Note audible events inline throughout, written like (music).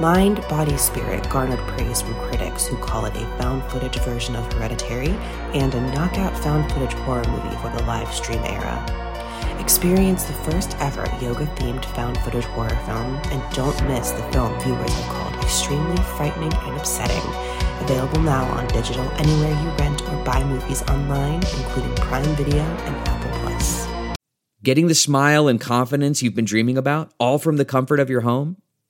Mind, Body, Spirit garnered praise from critics who call it a found footage version of Hereditary and a knockout found footage horror movie for the live stream era. Experience the first ever yoga themed found footage horror film and don't miss the film viewers have called extremely frightening and upsetting. Available now on digital anywhere you rent or buy movies online, including Prime Video and Apple Plus. Getting the smile and confidence you've been dreaming about, all from the comfort of your home,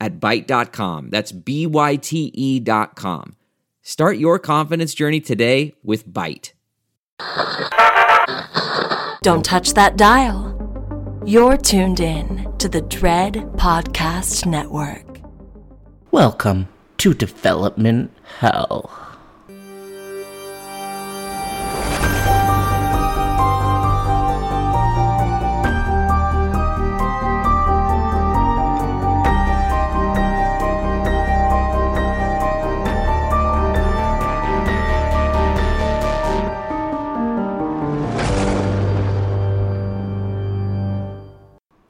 at Byte.com. That's B Y T E dot com. Start your confidence journey today with Byte. Don't touch that dial. You're tuned in to the Dread Podcast Network. Welcome to Development Hell.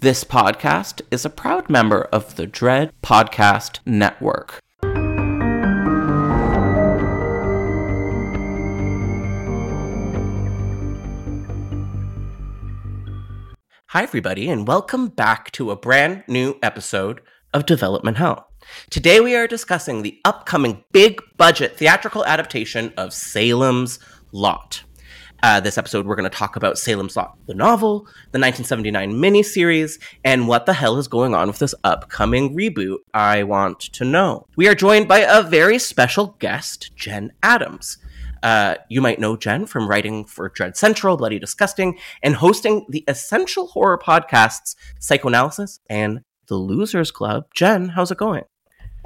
This podcast is a proud member of the Dread Podcast Network. Hi, everybody, and welcome back to a brand new episode of Development Hell. Today, we are discussing the upcoming big budget theatrical adaptation of Salem's Lot. Uh, this episode, we're going to talk about Salem's Lot, the novel, the 1979 miniseries, and what the hell is going on with this upcoming reboot. I want to know. We are joined by a very special guest, Jenn Adams. Uh, you might know Jenn from writing for Dread Central, Bloody Disgusting, and hosting the essential horror podcasts Psychoanalysis and The Losers Club. Jenn, how's it going?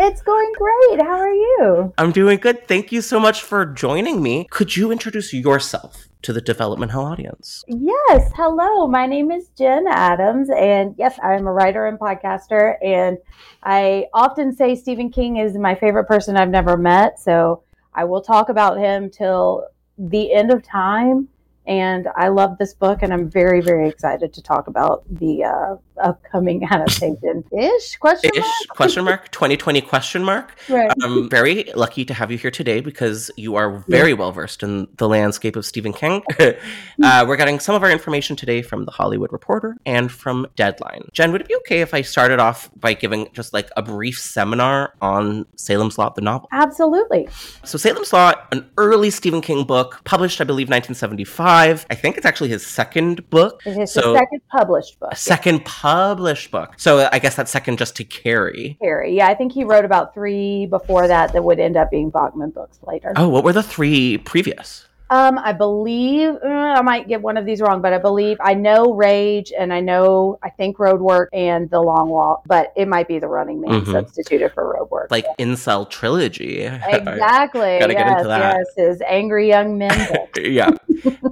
It's going great. How are you? I'm doing good. Thank you so much for joining me. Could you introduce yourself to the Development Hell audience? Yes. Hello. My name is Jenn Adams. And yes, I'm a writer and podcaster. And I often say Stephen King is my favorite person I've never met. So I will talk about him till the end of time. And I love this book, and I'm very, very excited to talk about the uh, upcoming (laughs) adaptation. Ish? Question Ish? mark? Question mark? 2020 question mark? Right. I'm very lucky to have you here today because you are very well versed in the landscape of Stephen King. (laughs) uh, we're getting some of our information today from The Hollywood Reporter and from Deadline. Jenn, would it be okay if I started off by giving just like a brief seminar on Salem's Lot, the novel? Absolutely. So, Salem's Lot, an early Stephen King book, published, I believe, 1975. I think it's actually his second book. It's so, second published book. a second published book. So, I guess that's second just to Carrie. Harry. Yeah, I think he wrote about three before that that would end up being Bachman books later. Oh, what were the three previous? Um, I believe uh, I might get one of these wrong, but I believe I know Rage and I know I think Roadwork and The Long Walk, but it might be the Running Man Mhm. substituted for Roadwork. Like incel trilogy. (laughs) exactly. Gotta get yes, into that. yes, his angry young men. (laughs) book. yeah.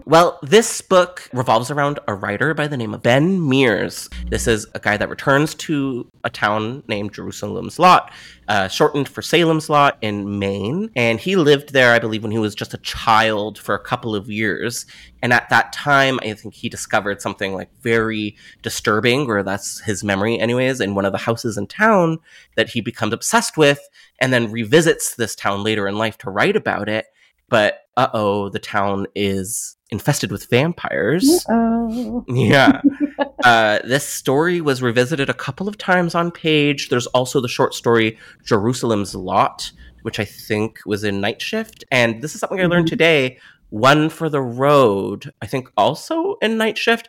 Well, this book revolves around a writer by the name of Ben Mears. This is a guy that returns to a town named Jerusalem's Lot, uh, shortened for Salem's Lot in Maine. And he lived there, I believe, when he was just a child for a couple of years. And at that time, I think he discovered something like very disturbing, or that's his memory, anyways, in one of the houses in town that he becomes obsessed with and then revisits this town later in life to write about it but uh oh, the town is infested with vampires. Oh. (laughs) Yeah. uh, this story was revisited a couple of times on page. There's also the short story Jerusalem's Lot, which I think was in Night Shift. And this is something I learned Mhm. today. One for the Road, I think also in Night Shift.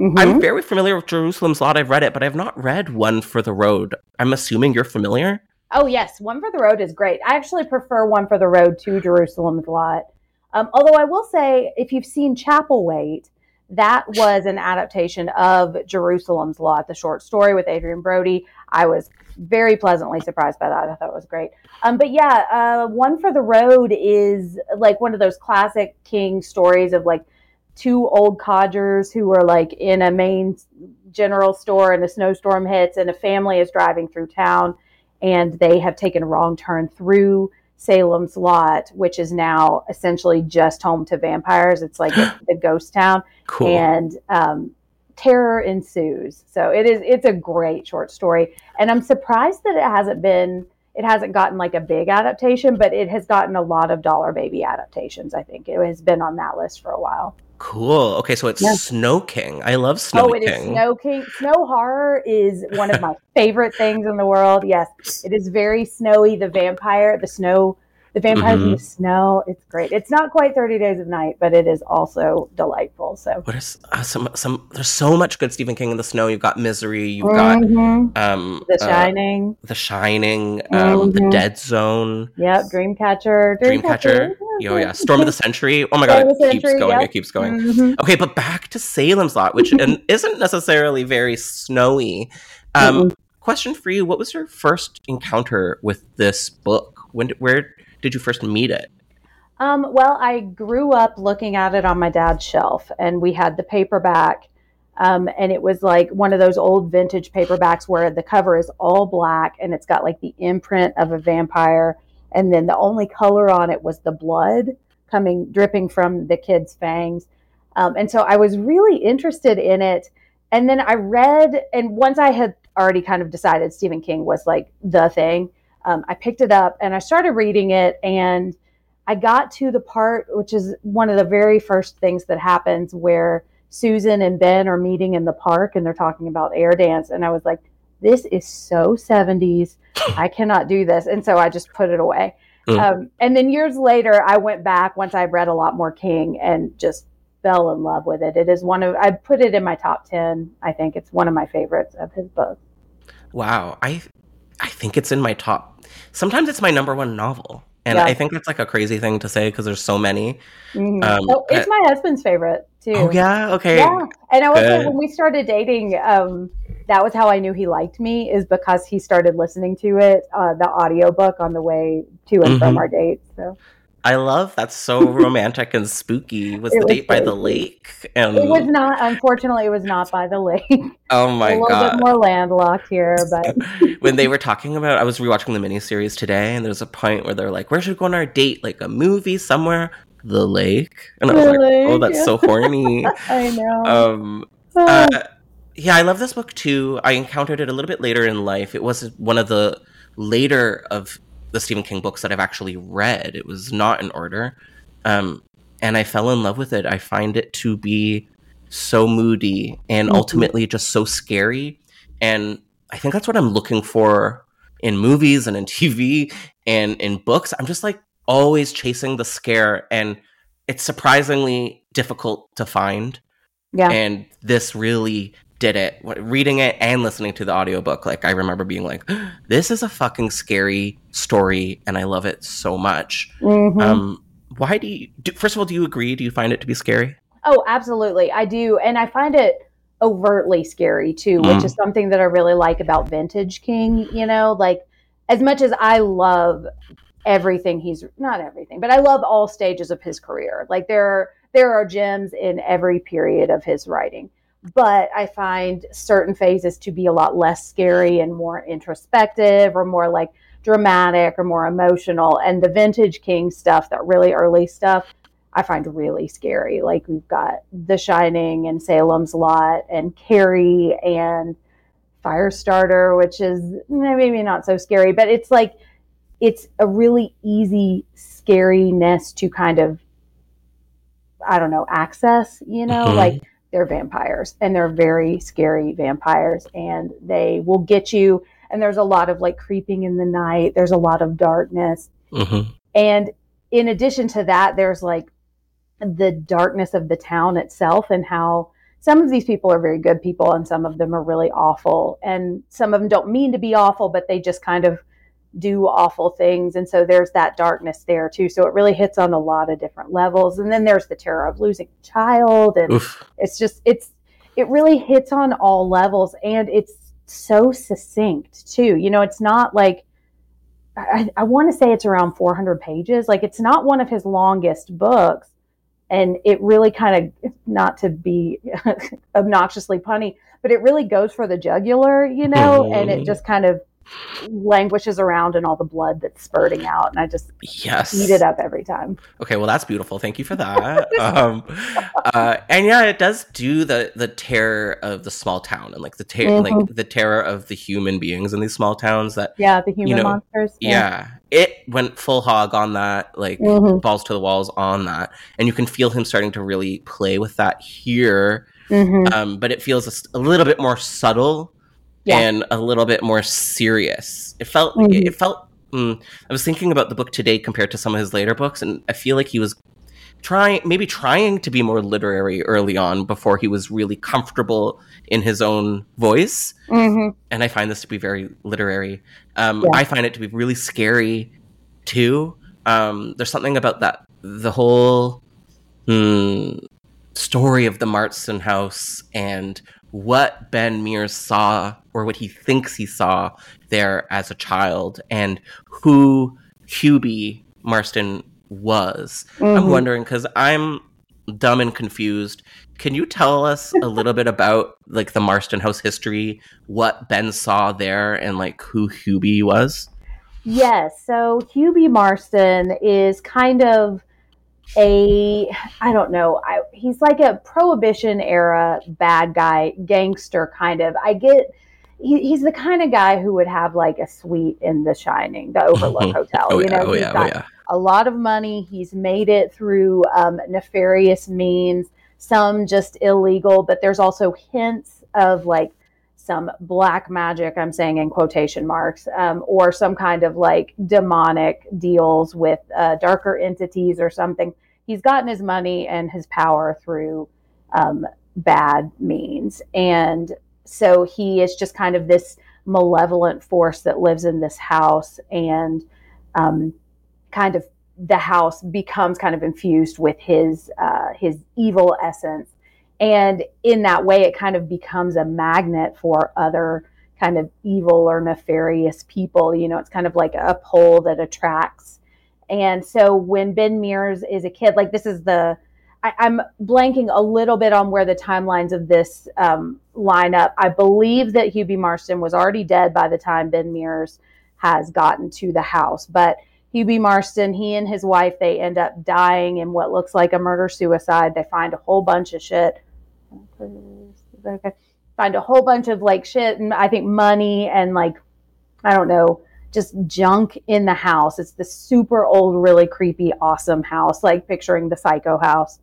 Mhm. I'm very familiar with Jerusalem's Lot. I've read it, but I've not read One for the Road. I'm assuming you're familiar. Oh yes, One for the Road is great. I actually prefer One for the Road to Jerusalem's Lot. Um, although I will say, if you've seen Chapelwaite, that was an adaptation of Jerusalem's Lot, the short story with Adrien Brody. I was very pleasantly surprised by that. I thought it was great. Um, but yeah, uh, One for the Road is like one of those classic King stories of like two old codgers who are like in a Maine general store and a snowstorm hits and a family is driving through town and they have taken a wrong turn through Salem's Lot, which is now essentially just home to vampires. It's like (gasps) the ghost town, Cool. and um, terror ensues. So it is. It's a great short story, and I'm surprised that it hasn't been. It hasn't gotten like a big adaptation, but it has gotten a lot of Dollar Baby adaptations. I think it has been on that list for a while. Cool. Okay, so it's Yeah. Snow King. I love Snow King. oh, it is. Snow King. Snow horror is one of my (laughs) favorite things in the world. Yes, it is very snowy. The vampire, the snow, the vampires in the Mhm. snow. It's great. It's not quite Thirty Days of Night, but it is also delightful. So. What is uh, some some? There's so much good Stephen King in the snow. You've got Misery. You've got Mhm. um The uh, Shining. The Shining. Um, The Mhm. Dead Zone. Yep, Dreamcatcher. Dreamcatcher. Yo, yeah. Storm of the Century. Oh my god, the it keeps Century, going. yep. It keeps going. Mhm. Okay, but back to Salem's Lot, which (laughs) and isn't necessarily very snowy. Um, question for you: What was your first encounter with this book? When? Where did you first meet it? Um, well, I grew up looking at it on my dad's shelf, and we had the paperback. Um, and it was like one of those old vintage paperbacks where the cover is all black and it's got like the imprint of a vampire. And then the only color on it was the blood coming, dripping from the kid's fangs. Um, and so I was really interested in it. And then I read, and once I had already kind of decided Stephen King was like the thing, um, I picked it up and I started reading it. And I got to the part, which is one of the very first things that happens where Susan and Ben are meeting in the park and they're talking about air dance. And I was like, this is so 70s. (laughs) I cannot do this. And so I just put it away. Mm. Um, and then years later, I went back once I'd read a lot more King and just fell in love with it. It is one of, I put it in my top 10. I think it's one of my favorites of his books. Wow, I I think it's in my top. Sometimes it's my number one novel, and Yeah. I think that's like a crazy thing to say because there's so many. Mhm. Um, oh, it's my husband's favorite too. Oh yeah, okay. Yeah, and I was like, when we started dating, um, that was how I knew he liked me is because he started listening to it, uh, the audiobook on the way to and from Mhm. our dates. So I love that's so romantic and spooky. Was It the was date by the lake? And it was not, unfortunately, it was not by the lake. oh my a my little bit more landlocked here, but (laughs) when they were talking about I was rewatching the miniseries today and there's a point where they're like, Where should we go on our date? Like a movie somewhere? The lake. And I was The like, Oh, that's so horny. (laughs) I know. um uh, yeah, I love this book too. I encountered it a little bit later in life. It was one of the later of the Stephen King books that I've actually read. It was not in order. Um, and I fell in love with it. I find it to be so moody and Mhm. ultimately just so scary. And I think that's what I'm looking for in movies and in (laughs) TV and in books. I'm just like always chasing the scare, and it's surprisingly difficult to find yeah. and this really did it reading it and listening to the audiobook like i remember being like (gasps) this is a fucking scary story and i love it so much Mhm. um why do you do, first of all do you agree do you find it to be scary Oh, absolutely. I do. And I find it overtly scary too, which Mm. is something that I really like about Vintage King. You know, like as much as I love everything he's not everything, but I love all stages of his career. Like there are there are gems in every period of his writing. But I find certain phases to be a lot less scary and more introspective or more like dramatic or more emotional. And the Vintage King stuff, that really early stuff, I find really scary. Like we've got The Shining and Salem's Lot and Carrie and Firestarter, which is maybe not so scary, but it's like it's a really easy scariness to kind of I don't know access. You know, Mhm. like they're vampires and they're very scary vampires and they will get you. And there's a lot of like creeping in the night. There's a lot of darkness. hmm And in addition to that, there's like the darkness of the town itself and how some of these people are very good people and some of them are really awful. And some of them don't mean to be awful, but they just kind of do awful things. And so there's that darkness there too. So it really hits on a lot of different levels. And then there's the terror of losing a child. And Oof. it's just, it's, it really hits on all levels and it's so succinct too. You know, it's not like, I, I want to say it's around 400 pages. Like it's not one of his longest books. And it really kind of, not to be (laughs) obnoxiously punny, but it really goes for the jugular, you know, and it Mhm. just kind of languishes around and all the blood that's spurting out. And I just Yes. eat it up every time. Okay, well that's beautiful. Thank you for that. (laughs) um, uh, and yeah, it does do the the terror of the small town and like the ter- Mhm. like the terror of the human beings in these small towns. That Yeah, the human know, monsters. yeah. it went full hog on that, like Mhm. balls to the walls on that, and you can feel him starting to really play with that here. Mhm. Um, but it feels a little bit more subtle Yeah. and a little bit more serious. It felt Mhm. it felt. Mm, I was thinking about the book today compared to some of his later books, and I feel like he was trying, maybe trying to be more literary early on before he was really comfortable in his own voice. Mhm. And I find this to be very literary. Um, Yeah. I find it to be really scary too. Um, there's something about that the whole hmm, story of the Marston house and what Ben Mears saw or what he thinks he saw there as a child and who Hubie Marston was. I'm Mhm. wondering because I'm dumb and confused. Can you tell us a little bit about like the Marston house history, what Ben saw there, and like who Hubie was? Yes. So Hubie Marston is kind of a I don't know. I, he's like a prohibition era bad guy, gangster kind of. I get he, he's the kind of guy who would have like a suite in The Shining, the (laughs) Overlook Mhm. Hotel. Oh you yeah, know, oh he's yeah, oh got yeah. a lot of money. He's made it through um, nefarious means, some just illegal, but there's also hints of like some black magic, I'm saying in quotation marks, um, or some kind of like demonic deals with uh, darker entities or something. He's gotten his money and his power through um, bad means. And so he is just kind of this malevolent force that lives in this house and um, kind of the house becomes kind of infused with his uh, his evil essence. And in that way it kind of becomes a magnet for other kind of evil or nefarious people. You know it's kind of like a pole that attracts. And so when ben mears is a kid like this is the I, i'm blanking a little bit on where the timelines of this um, line up i believe that hubie marston was already dead by the time ben mears has gotten to the house but Hubie Marston, he and his wife, they end up dying in what looks like a murder suicide. They find a whole bunch of shit. Okay. Find a whole bunch of like shit and I think money and like, I don't know, just junk in the house. It's this super old, really creepy, awesome house, like picturing the psycho house.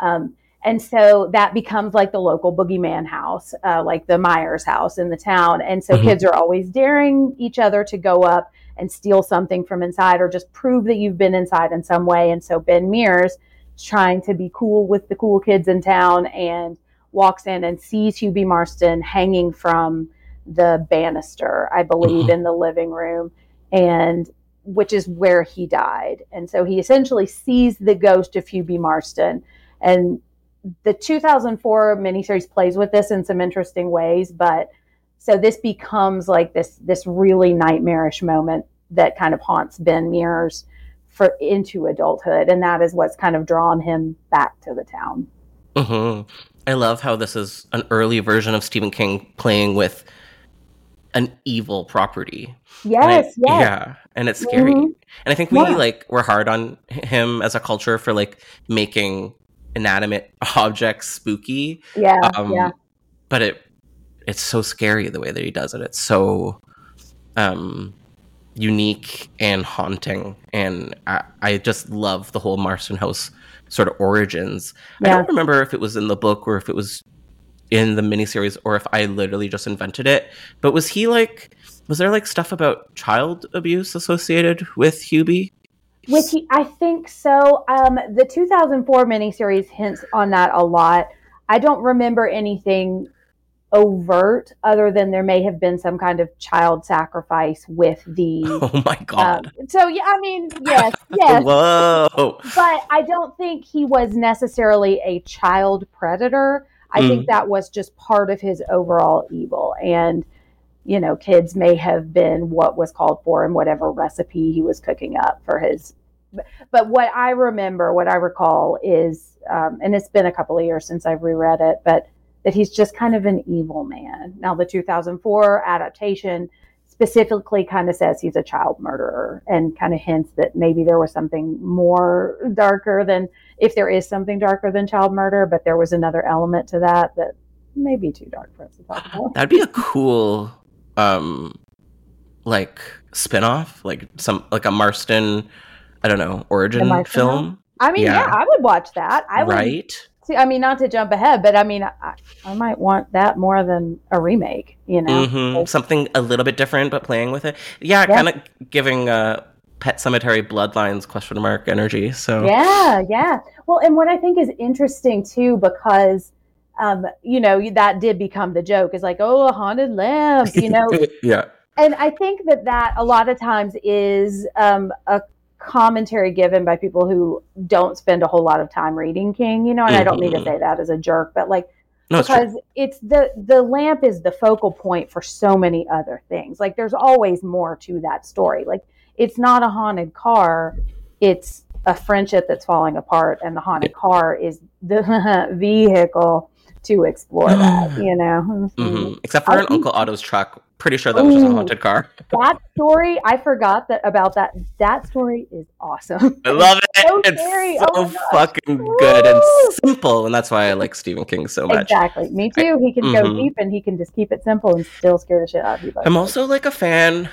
Um, and so that becomes like the local boogeyman house, uh, like the Myers house in the town. And so Mhm. kids are always daring each other to go up and steal something from inside or just prove that you've been inside in some way. And so Ben Mears is trying to be cool with the cool kids in town and walks in and sees Hubie Marston hanging from the banister, I believe, Mhm. in the living room. And which is where he died. And so he essentially sees the ghost of B. Marston. And the 2004 miniseries plays with this in some interesting ways, but so this becomes like this this really nightmarish moment that kind of haunts Ben Mears for into adulthood, and that is what's kind of drawn him back to the town. hmm I love how this is an early version of Stephen King playing with an evil property. And I- Yes, yes. Yeah, and it's scary. Mhm. And I think we Yeah. like we're hard on him as a culture for like making inanimate (laughs) objects spooky. Yeah, Um, yeah. But it it's so scary the way that he does it. It's so um unique and haunting and I, I just love the whole Marston House sort of origins. I don't remember if it was in the book or if it was in the miniseries or if I literally just invented it. But was he like was there like stuff about child abuse associated with Hubie? He, I think so. Um, the 2004 miniseries hints on that a lot. I don't remember anything overt other than there may have been some kind of child sacrifice with the. (laughs) Oh my god. Um, so yeah, I mean, yes, (laughs) yes, Whoa. but I don't think he was necessarily a child predator. I Mm. think that was just part of his overall evil. And, you know, kids may have been what was called for in whatever recipe he was cooking up for his. But what I remember, what I recall is, um, and it's been a couple of years since I've reread it, but that he's just kind of an evil man. Now, the 2004 adaptation specifically kind of says he's a child murderer and kind of hints that maybe there was something more darker than if there is something darker than child murder, but there was another element to that that may be too dark for us to talk about. That'd be a cool um like spin-off, like some like a Marston, I don't know, origin Marston film. I mean, Yeah. yeah, I would watch that. I would. right? See, I mean, not to jump ahead, but I mean, I, I might want that more than a remake. You know, hmm Something a little bit different, but playing with it. Yeah, Yeah. kind of giving uh, Pet Sematary Bloodlines question mark energy. So Yeah, yeah. Well, and what I think is interesting too, because um, you know that did become the joke is like, oh, a haunted lamp, you know, (laughs) yeah, and I think that that a lot of times is um, a commentary given by people who don't spend a whole lot of time reading King, you know, and I don't mean to Mhm. say that as a jerk, but like no, because it's the the lamp is the focal point for so many other things. Like there's always more to that story. Like it's not a haunted car, it's a friendship that's falling apart and the haunted car is the (laughs) vehicle to explore that, (sighs) you know. hmm Except for I an think- Uncle Otto's truck. Pretty sure that was just a haunted car. (laughs) That story, I forgot that about that. That story is awesome. I love (laughs) it. so it's scary. so Oh fucking good and simple, and that's why I like Stephen King so much. Exactly. Me too. He can go Mhm. deep and he can just keep it simple and still scare the shit out of you. I'm also like a fan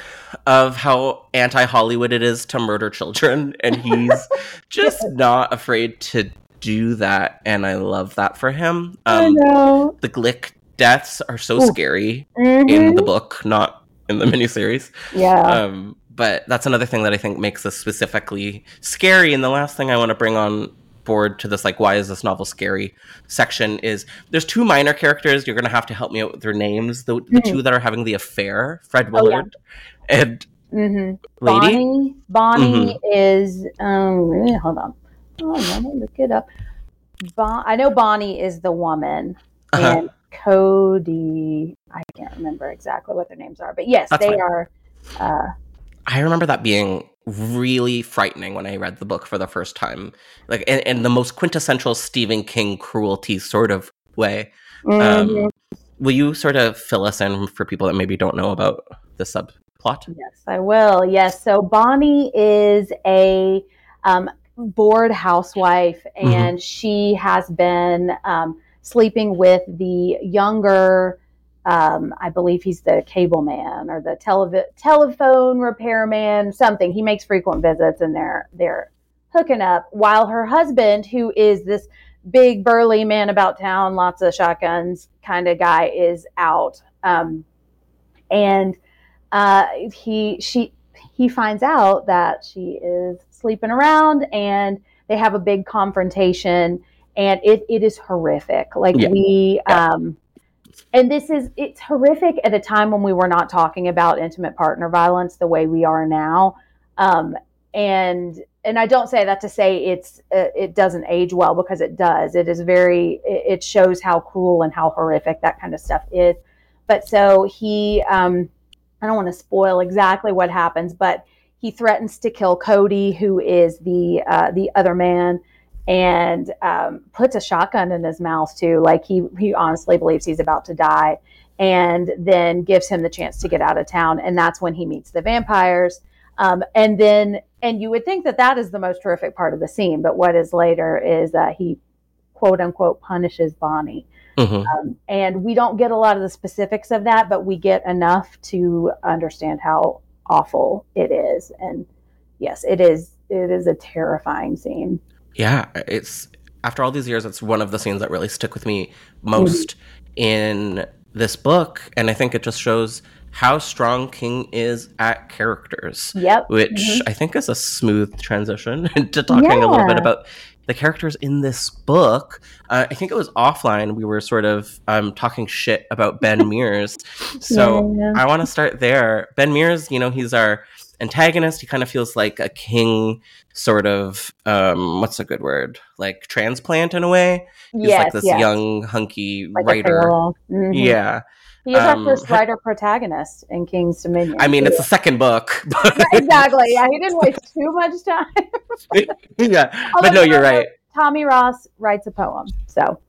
of how anti Hollywood it is to murder children, and he's (laughs) just not afraid to do that, and I love that for him. I Um, know. the Glick deaths are so Ooh. scary in Mhm. the book, not in the (laughs) miniseries. Yeah. Um, but that's another thing that I think makes this specifically scary. And the last thing I want to bring on board to this, like, why is this novel scary section is there's two minor characters. You're going to have to help me out with their names. The, the Mhm. two that are having the affair, Fred Oh, yeah. Willard and hmm Lady. Bonnie. Bonnie Mm-hmm. is. Um. Hold on. Oh, let me look it up. Bon- I know Bonnie is the woman, Uh-huh. and Cody. I can't remember exactly what their names are, but yes, That's they fine. are. Uh, I remember that being really frightening when I read the book for the first time. Like, in, in the most quintessential Stephen King cruelty sort of way. mhm. Um, will you sort of fill us in for people that maybe don't know about the subplot? Yes, I will. Yes. So Bonnie is a um, bored housewife, Mm-hmm. and she has been um, sleeping with the younger. Um, I believe he's the cable man or the telephone repairman, something. He makes frequent visits, and they're they're hooking up. While her husband, who is this big burly man about town, lots of shotguns kind of guy, is out. Um, and uh, he she he finds out that she is sleeping around and they have a big confrontation and it, it is horrific like Yeah. we um and this is it's horrific at a time when we were not talking about intimate partner violence the way we are now Um, and and I don't say that to say it's uh, it doesn't age well because it does. It is very it shows how cruel and how horrific that kind of stuff is. But so he um, I don't want to spoil exactly what happens, but he threatens to kill Cody, who is the uh, the other man, and um, puts a shotgun in his mouth too. Like he he honestly believes he's about to die, and then gives him the chance to get out of town. And that's when he meets the vampires. Um, and then and you would think that that is the most terrific part of the scene, but what is later is that he quote unquote punishes Bonnie. Mm-hmm. Um, and we don't get a lot of the specifics of that, but we get enough to understand how awful it is. And yes, it is. It is a terrifying scene. Yeah, it's after all these years, it's one of the scenes that really stick with me most mm-hmm. in this book, and I think it just shows how strong King is at characters. Yep. Which mm-hmm. I think is a smooth transition (laughs) to talking yeah. a little bit about the characters in this book. Uh, I think it was offline. We were sort of um, talking shit about Ben (laughs) Mears. So yeah. I want to start there. Ben Mears, you know, he's our antagonist. He kind of feels like a king, sort of. Um, what's a good word? Like transplant in a way. He's yes, like this yes. young, hunky like writer. Mm-hmm. Yeah. He is um, our first (laughs) writer protagonist in King's Dominion. I mean, it's the second book. (laughs) But... exactly. Yeah, he didn't waste too much time. yeah, (laughs) but no, you're right. Tommy Ross writes a poem, so.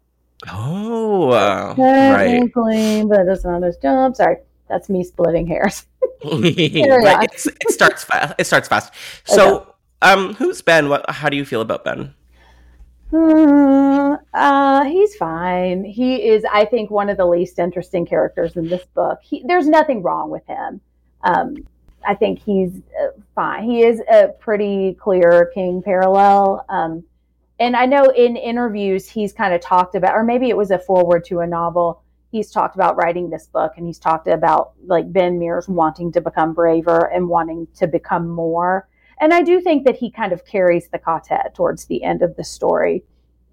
Oh, uh, right. But it's not his job. Sorry, that's me splitting hairs. (laughs) (laughs) it starts fast. It starts fast. So, okay. um, who's Ben? What? How do you feel about Ben? Hmm, uh, he's fine. He is, I think, one of the least interesting characters in this book. He, there's nothing wrong with him. Um, I think he's uh, fine. He is a pretty clear King parallel. Um, and I know in interviews he's kind of talked about, or maybe it was a forward to a novel. He's talked about writing this book, and he's talked about like Ben Mears wanting to become braver and wanting to become more. And I do think that he kind of carries the quartet towards the end of the story.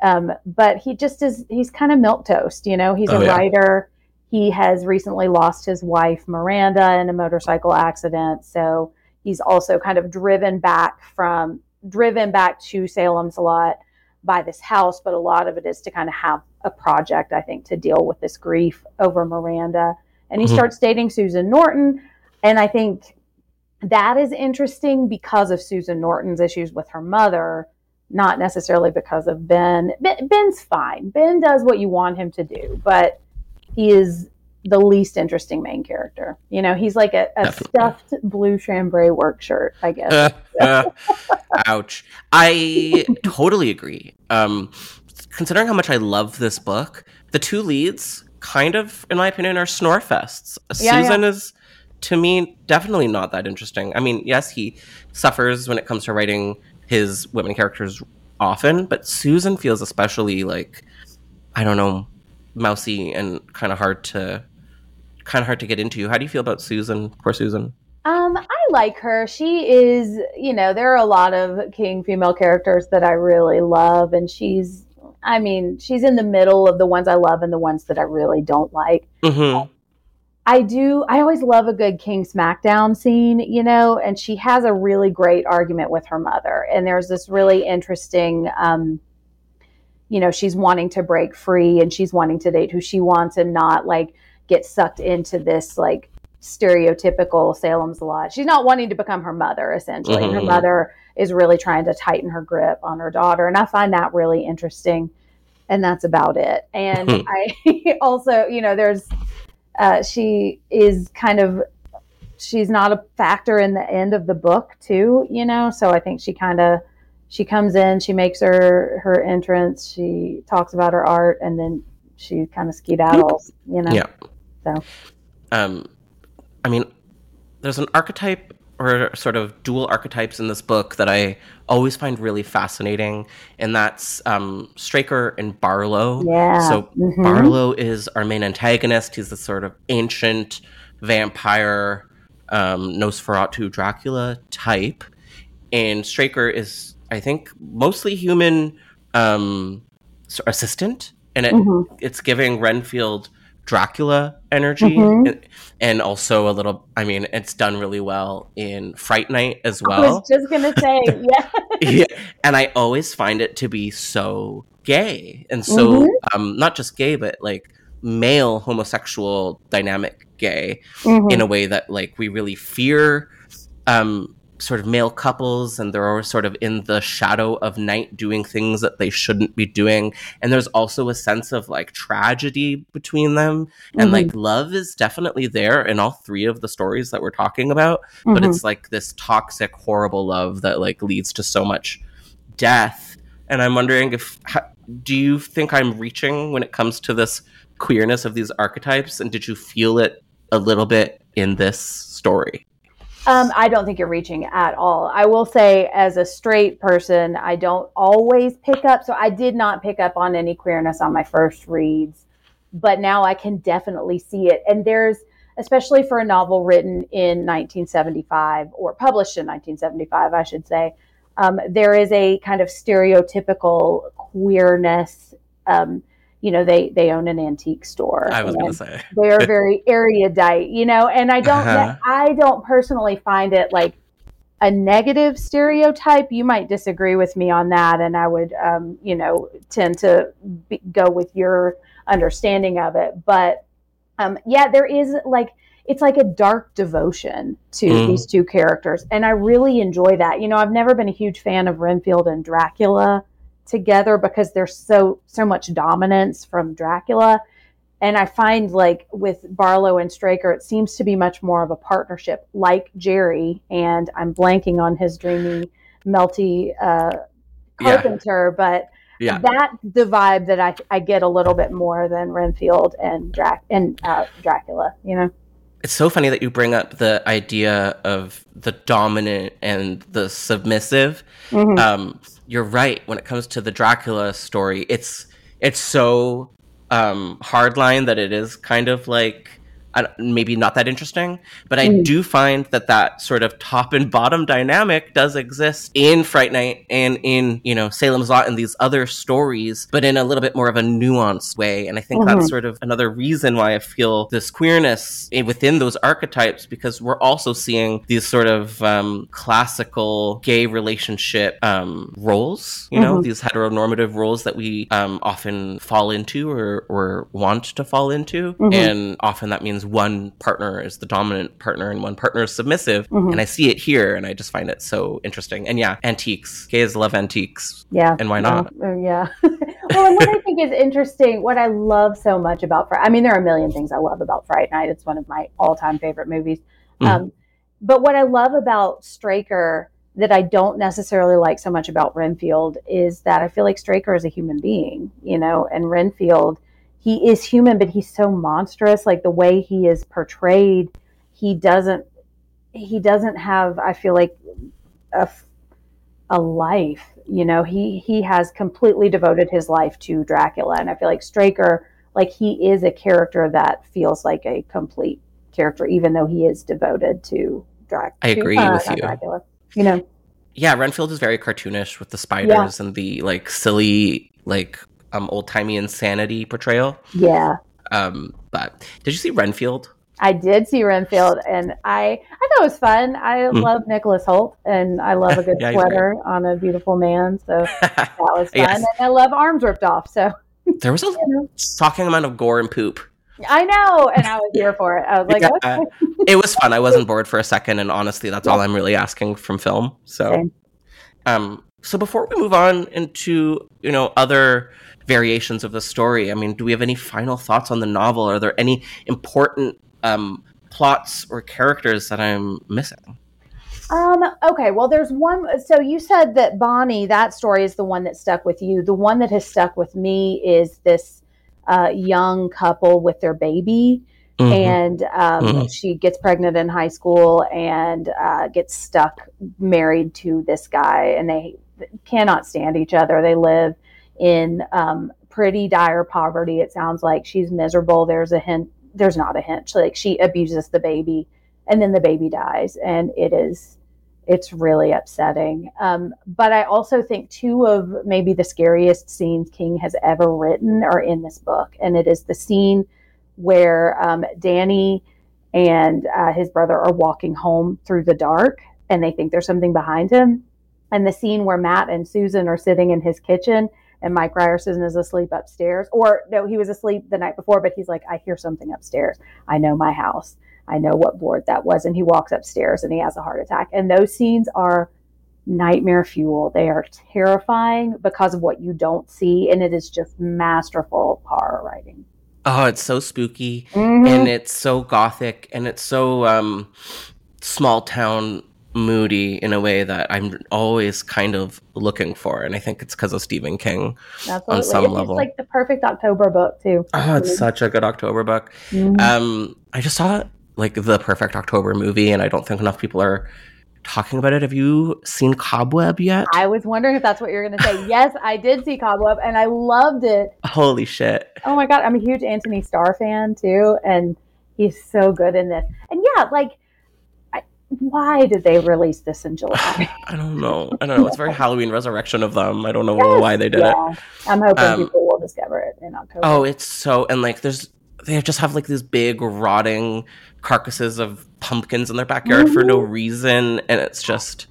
Um, but he just is, he's kind of milk toast, you know, he's oh, a yeah. writer. He has recently lost his wife, Miranda, in a motorcycle accident. So he's also kind of driven back from, driven back to Salem's a Lot by this house. But a lot of it is to kind of have a project, I think, to deal with this grief over Miranda. And he mm-hmm. starts dating Susan Norton. And I think that is interesting because of Susan Norton's issues with her mother, not necessarily because of Ben. Ben's fine. Ben does what you want him to do, but he is the least interesting main character. You know, he's like a, a stuffed blue chambray work shirt, I guess. (laughs) ouch. I totally agree. Um, considering how much I love this book, the two leads kind of, in my opinion, are snore fests. Yeah, Susan yeah. is to me, definitely not that interesting. I mean, yes, he suffers when it comes to writing his women characters often, but Susan feels especially like I don't know, mousy and kind of hard to kind of hard to get into. How do you feel about Susan? Poor Susan. Um, I like her. She is, you know, there are a lot of king female characters that I really love, and she's, I mean, she's in the middle of the ones I love and the ones that I really don't like. Mm-hmm. I do. I always love a good King SmackDown scene, you know, and she has a really great argument with her mother. And there's this really interesting, um, you know, she's wanting to break free and she's wanting to date who she wants and not like get sucked into this like stereotypical Salem's Lot. She's not wanting to become her mother, essentially. Mm-hmm. Her mother is really trying to tighten her grip on her daughter. And I find that really interesting. And that's about it. And I (laughs) also, you know, there's, uh, she is kind of she's not a factor in the end of the book too you know so i think she kind of she comes in she makes her her entrance she talks about her art and then she kind of skedaddles you know yeah so um i mean there's an archetype or sort of dual archetypes in this book that I always find really fascinating, and that's um, Straker and Barlow. Yeah. So mm-hmm. Barlow is our main antagonist. He's the sort of ancient vampire, um, Nosferatu Dracula type, and Straker is, I think, mostly human um, assistant, and it, mm-hmm. it's giving Renfield Dracula energy, Mhm. and, and also a little. I mean, it's done really well in Fright Night as I well. was just gonna say, (laughs) yeah. yeah, and I always find it to be so gay and so Mhm. um, not just gay, but like male homosexual dynamic gay Mhm. in a way that like we really fear um sort of male couples and they're always sort of in the shadow of night doing things that they shouldn't be doing. And there's also a sense of like tragedy between them. And Mhm. like love is definitely there in all three of the stories that we're talking about but Mhm. it's like this toxic horrible love that like leads to so much death. And i'm wondering if ha- do you think i'm reaching when it comes to this queerness of these archetypes? And did you feel it a little bit in this story Um, I don't think you're reaching at all. I will say, as a straight person, I don't always pick up. So I did not pick up on any queerness on my first reads, but now I can definitely see it. And there's, especially for a novel written in 1975 or published in 1975, I should say, um, there is a kind of stereotypical queerness. Um, you know, they they own an antique store. i was gonna say they are (laughs) very erudite, you know, and I don't Uh-huh. I don't personally find it like a negative stereotype. You might disagree with me on that, and I would, um, you know, tend to be, go with your understanding of it. But um, yeah, there is like it's like a dark devotion to Mm. these two characters, and I really enjoy that. You know, I've never been a huge fan of Renfield and Dracula together because there's so so much dominance from Dracula. And I find like with Barlow and Straker, it seems to be much more of a partnership, like Jerry. And I'm blanking on his dreamy, melty uh, Yeah. Carpenter, but yeah that's the vibe that I, I get a little bit more than Renfield and Drac and uh, Dracula. You know, it's so funny that you bring up the idea of the dominant and the submissive Mhm. um, you're right when it comes to the dracula story it's it's so um, hardline that it is kind of like maybe not that interesting but i Mm. do find that that sort of top and bottom dynamic does exist in fright night and in you know salem's lot and these other stories but in a little bit more of a nuanced way and i think that's Mhm. sort of another reason why i feel this queerness within those archetypes because we're also seeing these sort of um, classical gay relationship um, roles you know Mhm. these heteronormative roles that we um, often fall into or, or want to fall into Mhm. and often that means one partner is the dominant partner and one partner is submissive Mhm. and i see it here and i just find it so interesting and yeah antiques gays love antiques yeah. and why not Uh, yeah. (laughs) well, and what I think is interesting, what I love so much about Fright, I mean, there are a million things I love about Fright Night. It's one of my all-time favorite movies. Mhm. Um, but what I love about Straker that I don't necessarily like so much about Renfield is that I feel like Straker is a human being, you know, and Renfield, he is human, but he's so monstrous. Like the way he is portrayed, he doesn't, he doesn't have, I feel like, a, a life. You know, he he has completely devoted his life to Dracula, and I feel like Straker, like he is a character that feels like a complete character, even though he is devoted to Dracula. I agree uh, with you. Dracula. You know, yeah renfield is very cartoonish with the spiders and the like silly like um old timey insanity portrayal yeah. um but did you see renfield I did see Renfield, and I I thought it was fun. I Mm. love Nicholas Hoult, and I love a (laughs) good Yeah, sweater on a beautiful man. So (laughs) that was fun. Yes. And I love arms ripped off. So there was a (laughs) you know, shocking amount of gore and poop I know, and I was here for it. I was like, Yeah. okay. it was fun i wasn't bored for a second and honestly that's all i'm really asking from film so Same. um so before we move on into you know other variations of the story i mean do we have any final thoughts on the novel are there any important um plots or characters that i'm missing Um, okay, well, there's one. So you said that Bonnie, that story is the one that stuck with you. The one that has stuck with me is this uh, young couple with their baby. Mhm. And um, Mhm. she gets pregnant in high school and uh, gets stuck married to this guy, and they cannot stand each other. They live in um, pretty dire poverty. It sounds like she's miserable. There's a hint. There's not a hint. Like she abuses the baby, and then the baby dies, and it is it's really upsetting. Um, but I also think two of maybe the scariest scenes King has ever written are in this book, and it is the scene where um, Danny and uh, his brother are walking home through the dark and they think there's something behind him. And the scene where Matt and Susan are sitting in his kitchen and Mike Ryerson is asleep upstairs. Or no, he was asleep the night before, but he's like, I hear something upstairs. I know my house. I know what board that was. And he walks upstairs and he has a heart attack. And those scenes are nightmare fuel. They are terrifying because of what you don't see. And it is just masterful horror writing. Oh, it's so spooky mm-hmm. and it's so gothic and it's so um, small town moody in a way that I'm always kind of looking for. And I think it's because of Stephen King Absolutely. on some it's level. It's like the perfect October book, too. Oh, it's such a good October book. Mm-hmm. Um, I just saw like the perfect October movie, and I don't think enough people are talking about it. Have you seen Cobweb yet? I was wondering if that's what you're going to say. (laughs) yes, I did see Cobweb and I loved it. Holy shit. Oh my God. I'm a huge Antony Starr fan too. And he's so good in this. And yeah, like, why did they release this in July? (sighs) I don't know. I don't know. It's very Halloween resurrection of them. I don't know yes, why they did yeah. it. I'm hoping um, people will discover it in October. Oh, it's so, and like, there's, they just have like these big rotting carcasses of pumpkins in their backyard mm-hmm. for no mm-hmm. reason, and it's just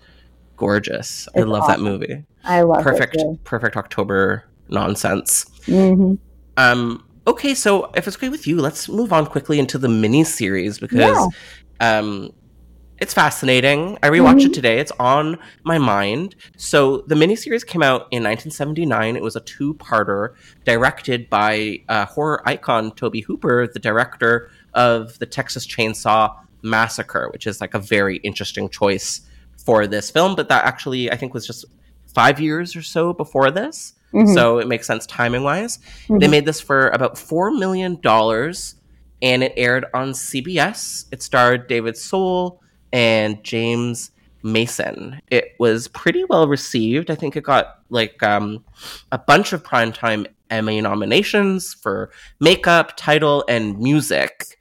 gorgeous. It's I love awesome. that movie. I love perfect, it perfect October nonsense. Mm-hmm. Um. Okay, so if it's okay with you, let's move on quickly into the mini series because yeah. um, it's fascinating. I rewatched mm-hmm. it today. It's on my mind. So the miniseries came out in 1979. It was a two-parter directed by uh, horror icon Tobe Hooper, the director of the Texas Chainsaw Massacre, which is like a very interesting choice for this film. But that actually, I think, was just five years or so before this. Mm-hmm. So it makes sense timing wise. Mm-hmm. They made this for about $4 million and it aired on CBS. It starred David Soul, and James Mason. It was pretty well received. I think it got like um, a bunch of primetime Emmy nominations for makeup, title, and music.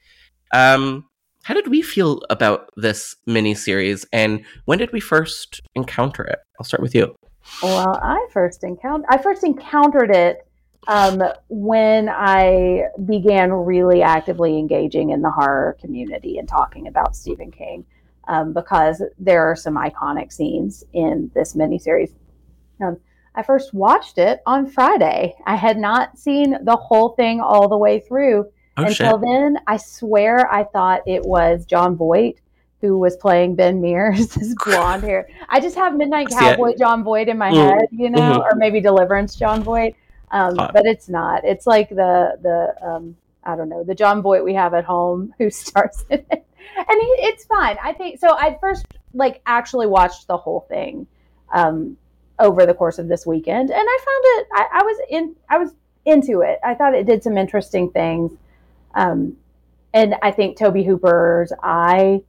Um, how did we feel about this miniseries, and when did we first encounter it? I'll start with you. Well, I first encountered I first encountered it um, when I began really actively engaging in the horror community and talking about Stephen King um, because there are some iconic scenes in this miniseries. Um, I first watched it on Friday. I had not seen the whole thing all the way through oh, until shit. then. I swear I thought it was Jon Voight who was playing Ben Mears, (laughs) his blonde hair. I just have Midnight Cowboy Jon Voight in my mm. head, you know, mm-hmm. or maybe Deliverance Jon Voight. Um, but it's not. It's like the the um, I don't know the Jon Voight we have at home who (laughs) stars in it and he, it's fine. I think so. I first like actually watched the whole thing um, over the course of this weekend, and I found it. I, I, was in. I was into it. I thought it did some interesting things, um, and I think Tobe Hooper's eye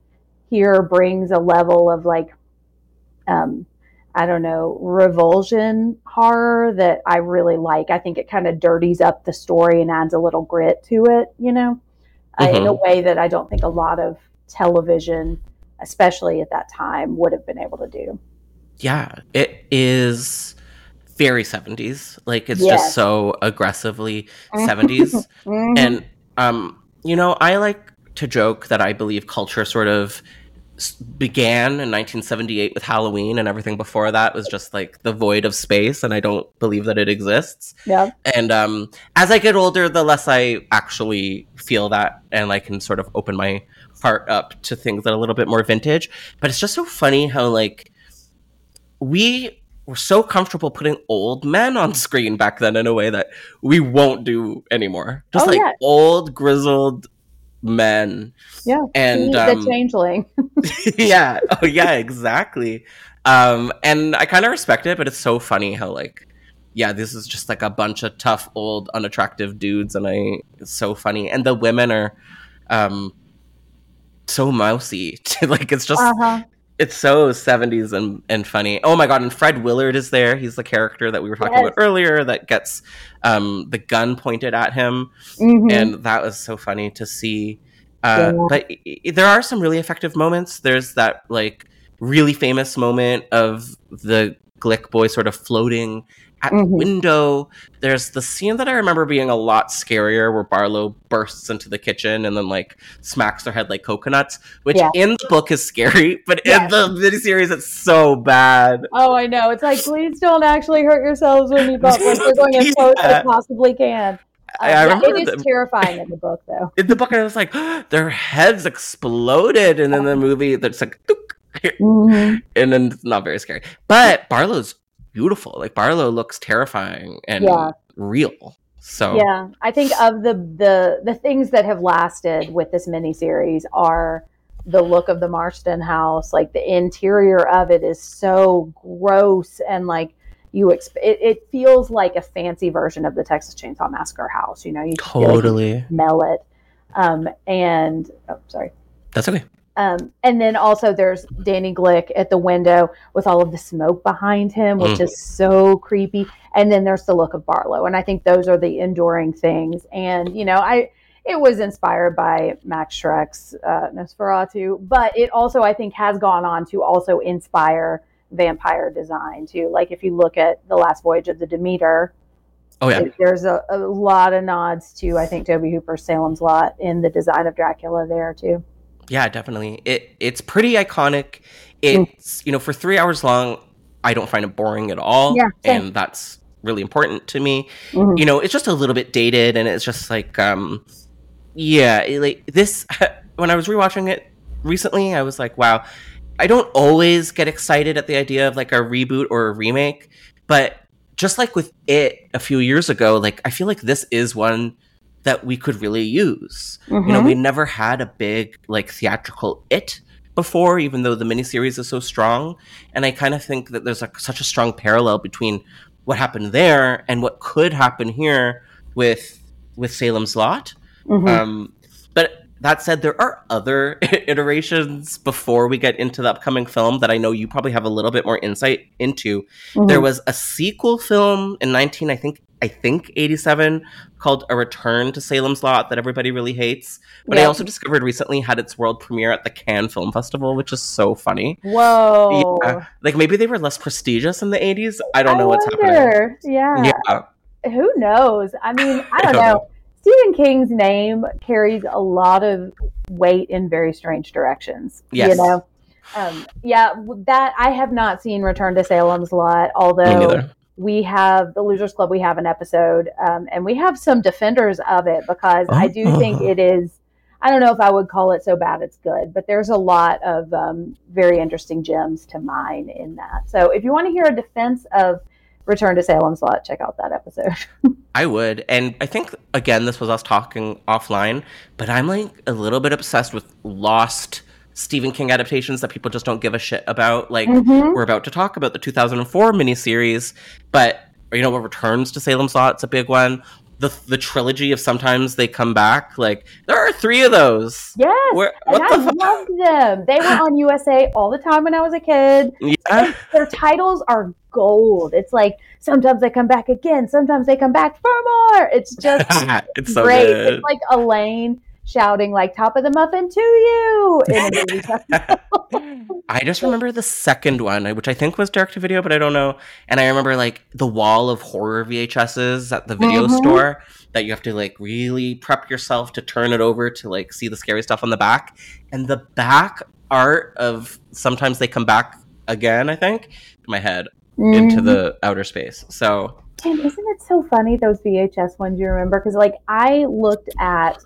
here brings a level of like, um, I don't know, revulsion horror that I really like. I think it kind of dirties up the story and adds a little grit to it. You know mm-hmm. uh, in a mm-hmm. way that I don't think a lot of television, especially at that time, would have been able to do. Yeah, it is very 70s. Like it's yes. just so aggressively (laughs) 70s. mm-hmm. And um you know, I like to joke that I believe culture sort of began in 1978 with Halloween and everything before that was just like the void of space and I don't believe that it exists. Yeah. And um as I get older the less I actually feel that and I can sort of open my heart up to things that are a little bit more vintage, but it's just so funny how like we were so comfortable putting old men on screen back then in a way that we won't do anymore. Just oh, like yeah. old grizzled men. Yeah. And um, the changeling. (laughs) (laughs) yeah. Oh yeah, exactly. Um, and I kind of respect it, but it's so funny how like yeah, this is just like a bunch of tough old unattractive dudes and I it's so funny. And the women are um so mousy. (laughs) like it's just uh-huh. It's so 70s and and funny. Oh my god, and Fred Willard is there. He's the character that we were talking yes. about earlier that gets um the gun pointed at him. Mm-hmm. And that was so funny to see. Uh, yeah. But there are some really effective moments. There's that like really famous moment of the Glick boy sort of floating at Mhm. the window. There's the scene that I remember being a lot scarier where Barlow bursts into the kitchen and then like smacks their head like coconuts, which Yeah. in the book is scary, but Yeah. in the miniseries it's so bad. Oh, I know. It's like, please don't actually hurt yourselves when you bump. Like, you're going as (laughs) close as possibly can. Uh, I- yeah, remember it is the- terrifying in the book, though. In the book, I was like, (gasps) their heads exploded, and then the movie, that's like, (laughs) Mhm. and then it's not very scary. But Barlow's beautiful. Like Barlow looks terrifying and Yeah. real. So Yeah, I think of the the the things that have lasted with this miniseries are the look of the Marsten house. Like the interior of it is so gross and like you exp- it, it feels like a fancy version of the Texas Chainsaw Massacre house. You know, you feel like you totally. smell it. Um, and oh, sorry. That's okay. Um, and then also there's Danny Glick at the window with all of the smoke behind him, which Mm. is so creepy. And then there's the look of Barlow, and I think those are the enduring things. And you know, I it was inspired by Max Schreck's uh, Nosferatu, but it also I think has gone on to also inspire vampire design too. Like if you look at the Last Voyage of the Demeter, Oh yeah. there's a, a lot of nods to I think Tobe Hooper's Salem's Lot in the design of Dracula there too. Yeah, definitely. It it's pretty iconic. It's you know for three hours long, I don't find it boring at all, Yeah, same. and that's really important to me. Mhm. You know, it's just a little bit dated, and it's just like, um, yeah, it, like this. (laughs) When I was rewatching it recently, I was like, wow. I don't always get excited at the idea of like a reboot or a remake, but just like with it a few years ago, like I feel like this is one that we could really use. You know, we never had a big like theatrical it before, even though the miniseries is so strong. And I kind of think that there's like such a strong parallel between what happened there and what could happen here with with Salem's Lot. Mhm. Um, but that said, there are other (laughs) iterations before we get into the upcoming film that I know you probably have a little bit more insight into. Mhm. There was a sequel film in 19, I think, I think 87 called A Return to Salem's Lot that everybody really hates. But I also discovered recently had its world premiere at the Cannes Film Festival, which is so funny. Whoa. Yeah. Like maybe they were less prestigious in the 80s. I don't know what's happening. wonder. Yeah. Yeah. Who knows? I mean, (laughs) I don't don't know. know. Stephen King's name carries a lot of weight in very strange directions. Yes. You know? Um, yeah, that I have not seen Return to Salem's Lot, although. We have the Losers Club, we have an episode, um, and we have some defenders of it because I do think Oh. it is. I don't know if I would call it so bad it's good, but there's a lot of um, very interesting gems to mine in that. So if you want to hear a defense of Return to Salem's Lot, check out that episode. (laughs) I would. And I think, again, this was us talking offline, but I'm like a little bit obsessed with lost Stephen King adaptations that people just don't give a shit about. Like, Mhm. we're about to talk about the 2004 miniseries, but, you know, what returns to Salem's Lot? It's a big one. The, the trilogy of sometimes they come back like there are three of those Yes, Where, and I the loved them. They were on USA all the time when I was a kid. yeah Their titles are gold. It's like sometimes they come back again, sometimes they come back for more. It's just (laughs) it's so great. good It's like Elaine shouting like "Top of the muffin to you" in a. (laughs) I just remember the second one, which I think was direct to video, but I don't know. And I remember like the wall of horror VHSs at the video Mhm. store that you have to like really prep yourself to turn it over to like see the scary stuff on the back. And the back art of sometimes they come back again, I think, in my head into Mhm. the outer space. So And isn't it so funny those VHS ones you remember? Because like I looked at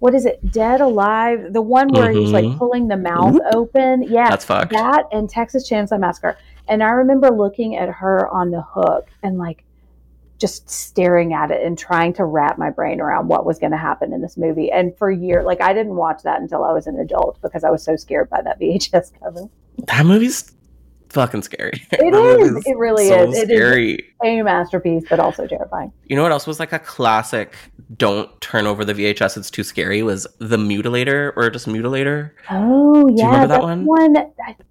what is it, Dead Alive, the one where he's like Mhm. pulling the mouth open. Yeah, that's fucked. that and Texas Chainsaw Massacre. And I remember looking at her on the hook and like just staring at it and trying to wrap my brain around what was going to happen in this movie. And for years, like I didn't watch that until I was an adult because I was so scared by that (laughs) VHS cover. That movie's fucking scary. (laughs) It is. Is. It really so is. It is scary. a masterpiece, but also terrifying. You know what else was like a classic? Don't turn over the VHS; it's too scary. Was the Mutilator or just Mutilator? Oh yeah, Do remember that that's one?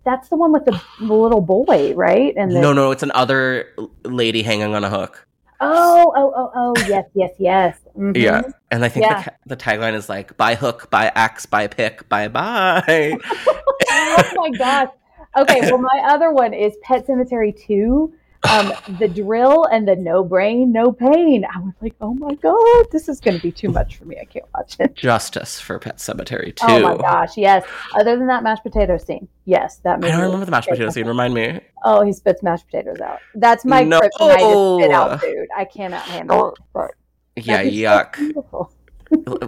That's the one with the, the (sighs) little boy, right? And the, No, no, it's another lady hanging on a hook. Oh, oh, oh, oh, yes, yes, yes. Mhm. Yeah, and I think Yeah. the, the tagline is like by hook, by axe, by pick, bye bye." (laughs) oh my gosh. Okay, well, my other one is Pet Sematary 2. um, the drill and the no brain, no pain. I was like, oh my god, this is going to be too much for me. I can't watch it. Justice for Pet Sematary 2. Oh my gosh, yes. Other than that mashed potato scene, yes, that. I don't remember the mashed potato scene. Remind me. Oh, he spits mashed potatoes out. That's my No. kryptonite. to Spit out food. I cannot handle it. Yeah, is so yuck. beautiful.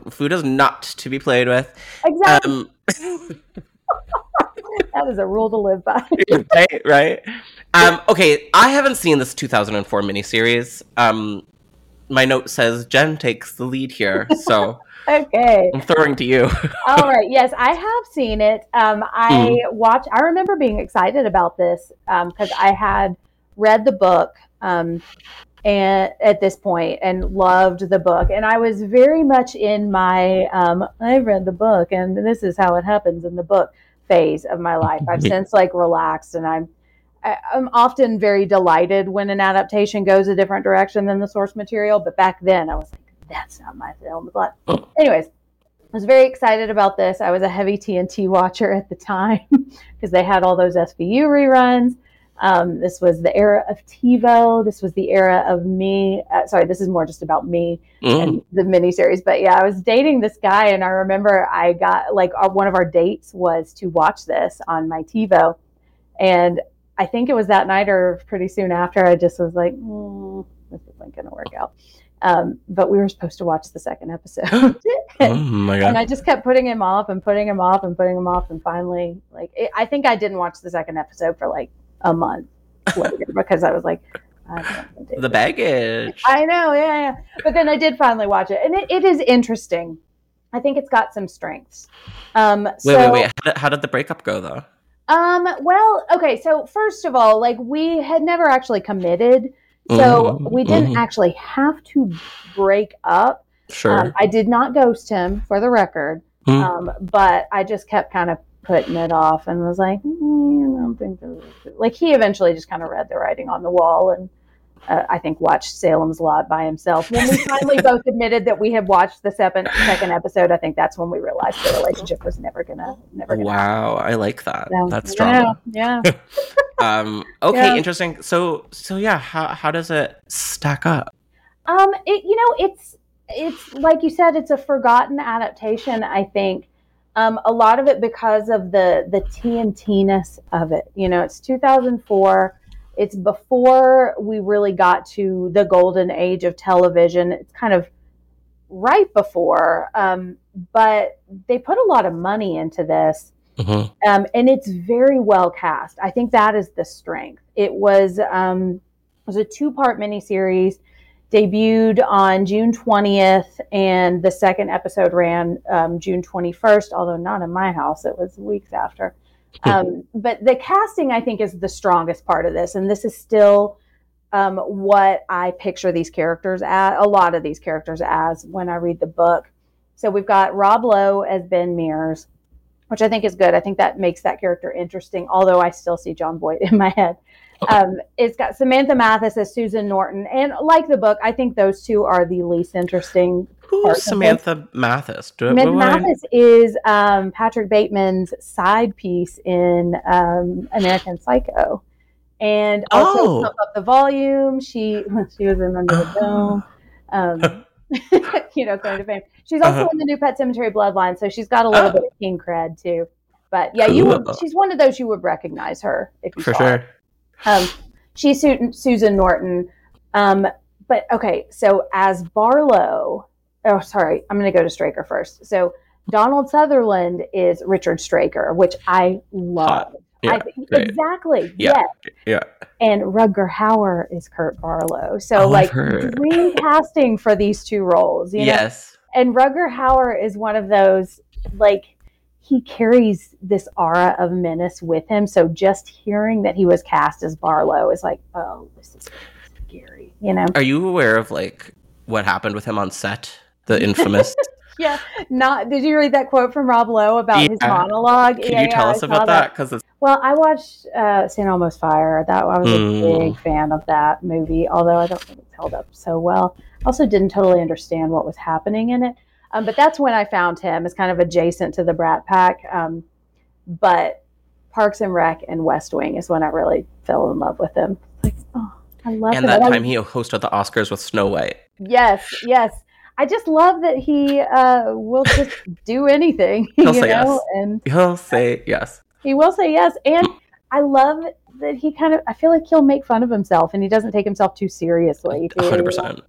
Food is not to be played with. Exactly. Um, (laughs) (laughs) that is a rule to live by. (laughs) right, right. Um, okay, I haven't seen this 2004 miniseries. Um, my note says Jen takes the lead here, so (laughs) okay. I'm throwing to you. All right. Yes, I have seen it. Um, I watched. I remember being excited about this because I had read the book um, and at this point and loved the book, and I was very much in my um, I read the book and this is how it happens in the book phase of my life. I've (laughs) since like relaxed, and I'm I'm often very delighted when an adaptation goes a different direction than the source material. But back then, I was like, that's not my film. But oh. anyways, I was very excited about this. I was a heavy TNT watcher at the time (laughs) because they had all those SVU reruns. Um, this was the era of TiVo. This was the era of me. Uh, sorry, this is more just about me Mm. and the miniseries. But yeah, I was dating this guy, and I remember I got like our, one of our dates was to watch this on my TiVo, and I think it was that night or pretty soon after. I just was like, mm, this isn't going to work out. Um, but we were supposed to watch the second episode. (laughs) Oh my And. I just kept putting him off and putting him off and putting him off, and finally, like, it, I think I didn't watch the second episode for like a month later (laughs) because I was like, I don't The this. baggage. I know, yeah, yeah. But then I did finally watch it, and it, it is interesting. I think it's got some strengths. Um, Wait, so, wait, wait. How did, how did the breakup go though? Um, well, okay. So first of all, like we had never actually committed, so Mhm, we didn't mhm. actually have to break up. Sure. Um, I did not ghost him, for the record. Hmm. Um, but I just kept kind of putting it off and was like, mm, I don't think like he eventually just kind of read the writing on the wall and uh, I think watched Salem's Lot by himself. When we finally (laughs) both admitted that we had watched the second second episode, I think that's when we realized the relationship was never gonna never gonna. wow, I like that. Yeah. That's Yeah, strong. yeah. (laughs) Um, okay, Yeah. interesting. So, so yeah, how how does it stack up? Um, it you know it's it's like you said, it's a forgotten adaptation. I think um, a lot of it because of the the TNT-ness of it. You know, it's 2004. It's before we really got to the golden age of television. It's kind of right before, um, but they put a lot of money into this Mhm. um, and it's very well cast. I think that is the strength. It was um, it was a two part miniseries, debuted on June twentieth, and the second episode ran um, June twenty first. Although not in my house, it was weeks after. (laughs) Um, but the casting, I think, is the strongest part of this, and this is still um, what I picture these characters as. A lot of these characters as when I read the book. So we've got Rob Lowe as Ben Mears which I think is good. I think that makes that character interesting, although I still see Jon Voight (laughs) in my head. Um, it's got Samantha Mathis as Susan Norton. And like the book, I think those two are the least interesting. Who's Samantha Mathis? Do, Samantha Mathis is um, Patrick Bateman's side piece in um, American Psycho. And also Oh. Pump Up the Volume. She (laughs) she was in Under the Dome. Um, (laughs) you know, claim to fame. She's also Uh-huh. in the new Pet Sematary Bloodline, so she's got a little Oh. bit of king cred too. But yeah, you would, she's one of those you would recognize her if you For saw her. Um, she's Su- Susan Norton. Um, but okay, so as Barlow, oh sorry, I'm going to go to Straker first. So Donald Sutherland is Richard Straker, which I love. Yeah, I think, exactly. Yeah. Yes. Yeah. And Rutger Hauer is Kurt Barlow. So Oh, like heard. dream casting for these two roles. You know? Yes. and Rutger Hauer is one of those like he carries this aura of menace with him. So just hearing that he was cast as Barlow is like, oh, this is scary, you know? Are you aware of like what happened with him on set? The infamous. (laughs) Yeah. Not. Did you read that quote from Rob Lowe about his monologue? Can Yeah, you tell I us about that? Because it's Well, I watched uh, St. Elmo's Fire. That I was Mm. a big fan of that movie, although I don't think it's held up so well. I also didn't totally understand what was happening in it. Um, but that's when I found him as kind of adjacent to the Brat Pack. Um, but Parks and Rec and West Wing is when I really fell in love with him. Like, oh, I love and that time he hosted the Oscars with Snow White. Yes, yes. I just love that he uh, will just do anything. (laughs) He'll you say know? yes. And He'll say yes. he will say yes. And I love that he kind of, I feel like he'll make fun of himself and he doesn't take himself too seriously. too. 100%.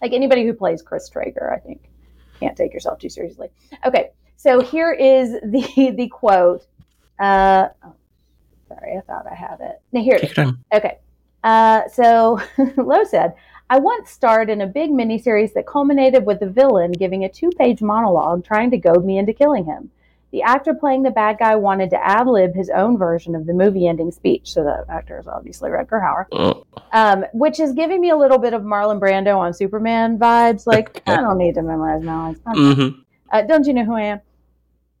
Like anybody who plays Chris Traeger, I think, can't take yourself too seriously. Okay, so here is the (laughs) the quote. Uh, oh, sorry, I thought I had it. Now here it is. Okay. Uh, so (laughs) Lowe said, I once starred in a big miniseries that culminated with the villain giving a two page monologue trying to goad me into killing him. The actor playing the bad guy wanted to ad lib his own version of the movie ending speech. So the actor is obviously Rutger Hauer, Mm. um, which is giving me a little bit of Marlon Brando on Superman vibes. Like, (laughs) I don't need to memorize my lines. I'm hmm uh, don't you know who I am?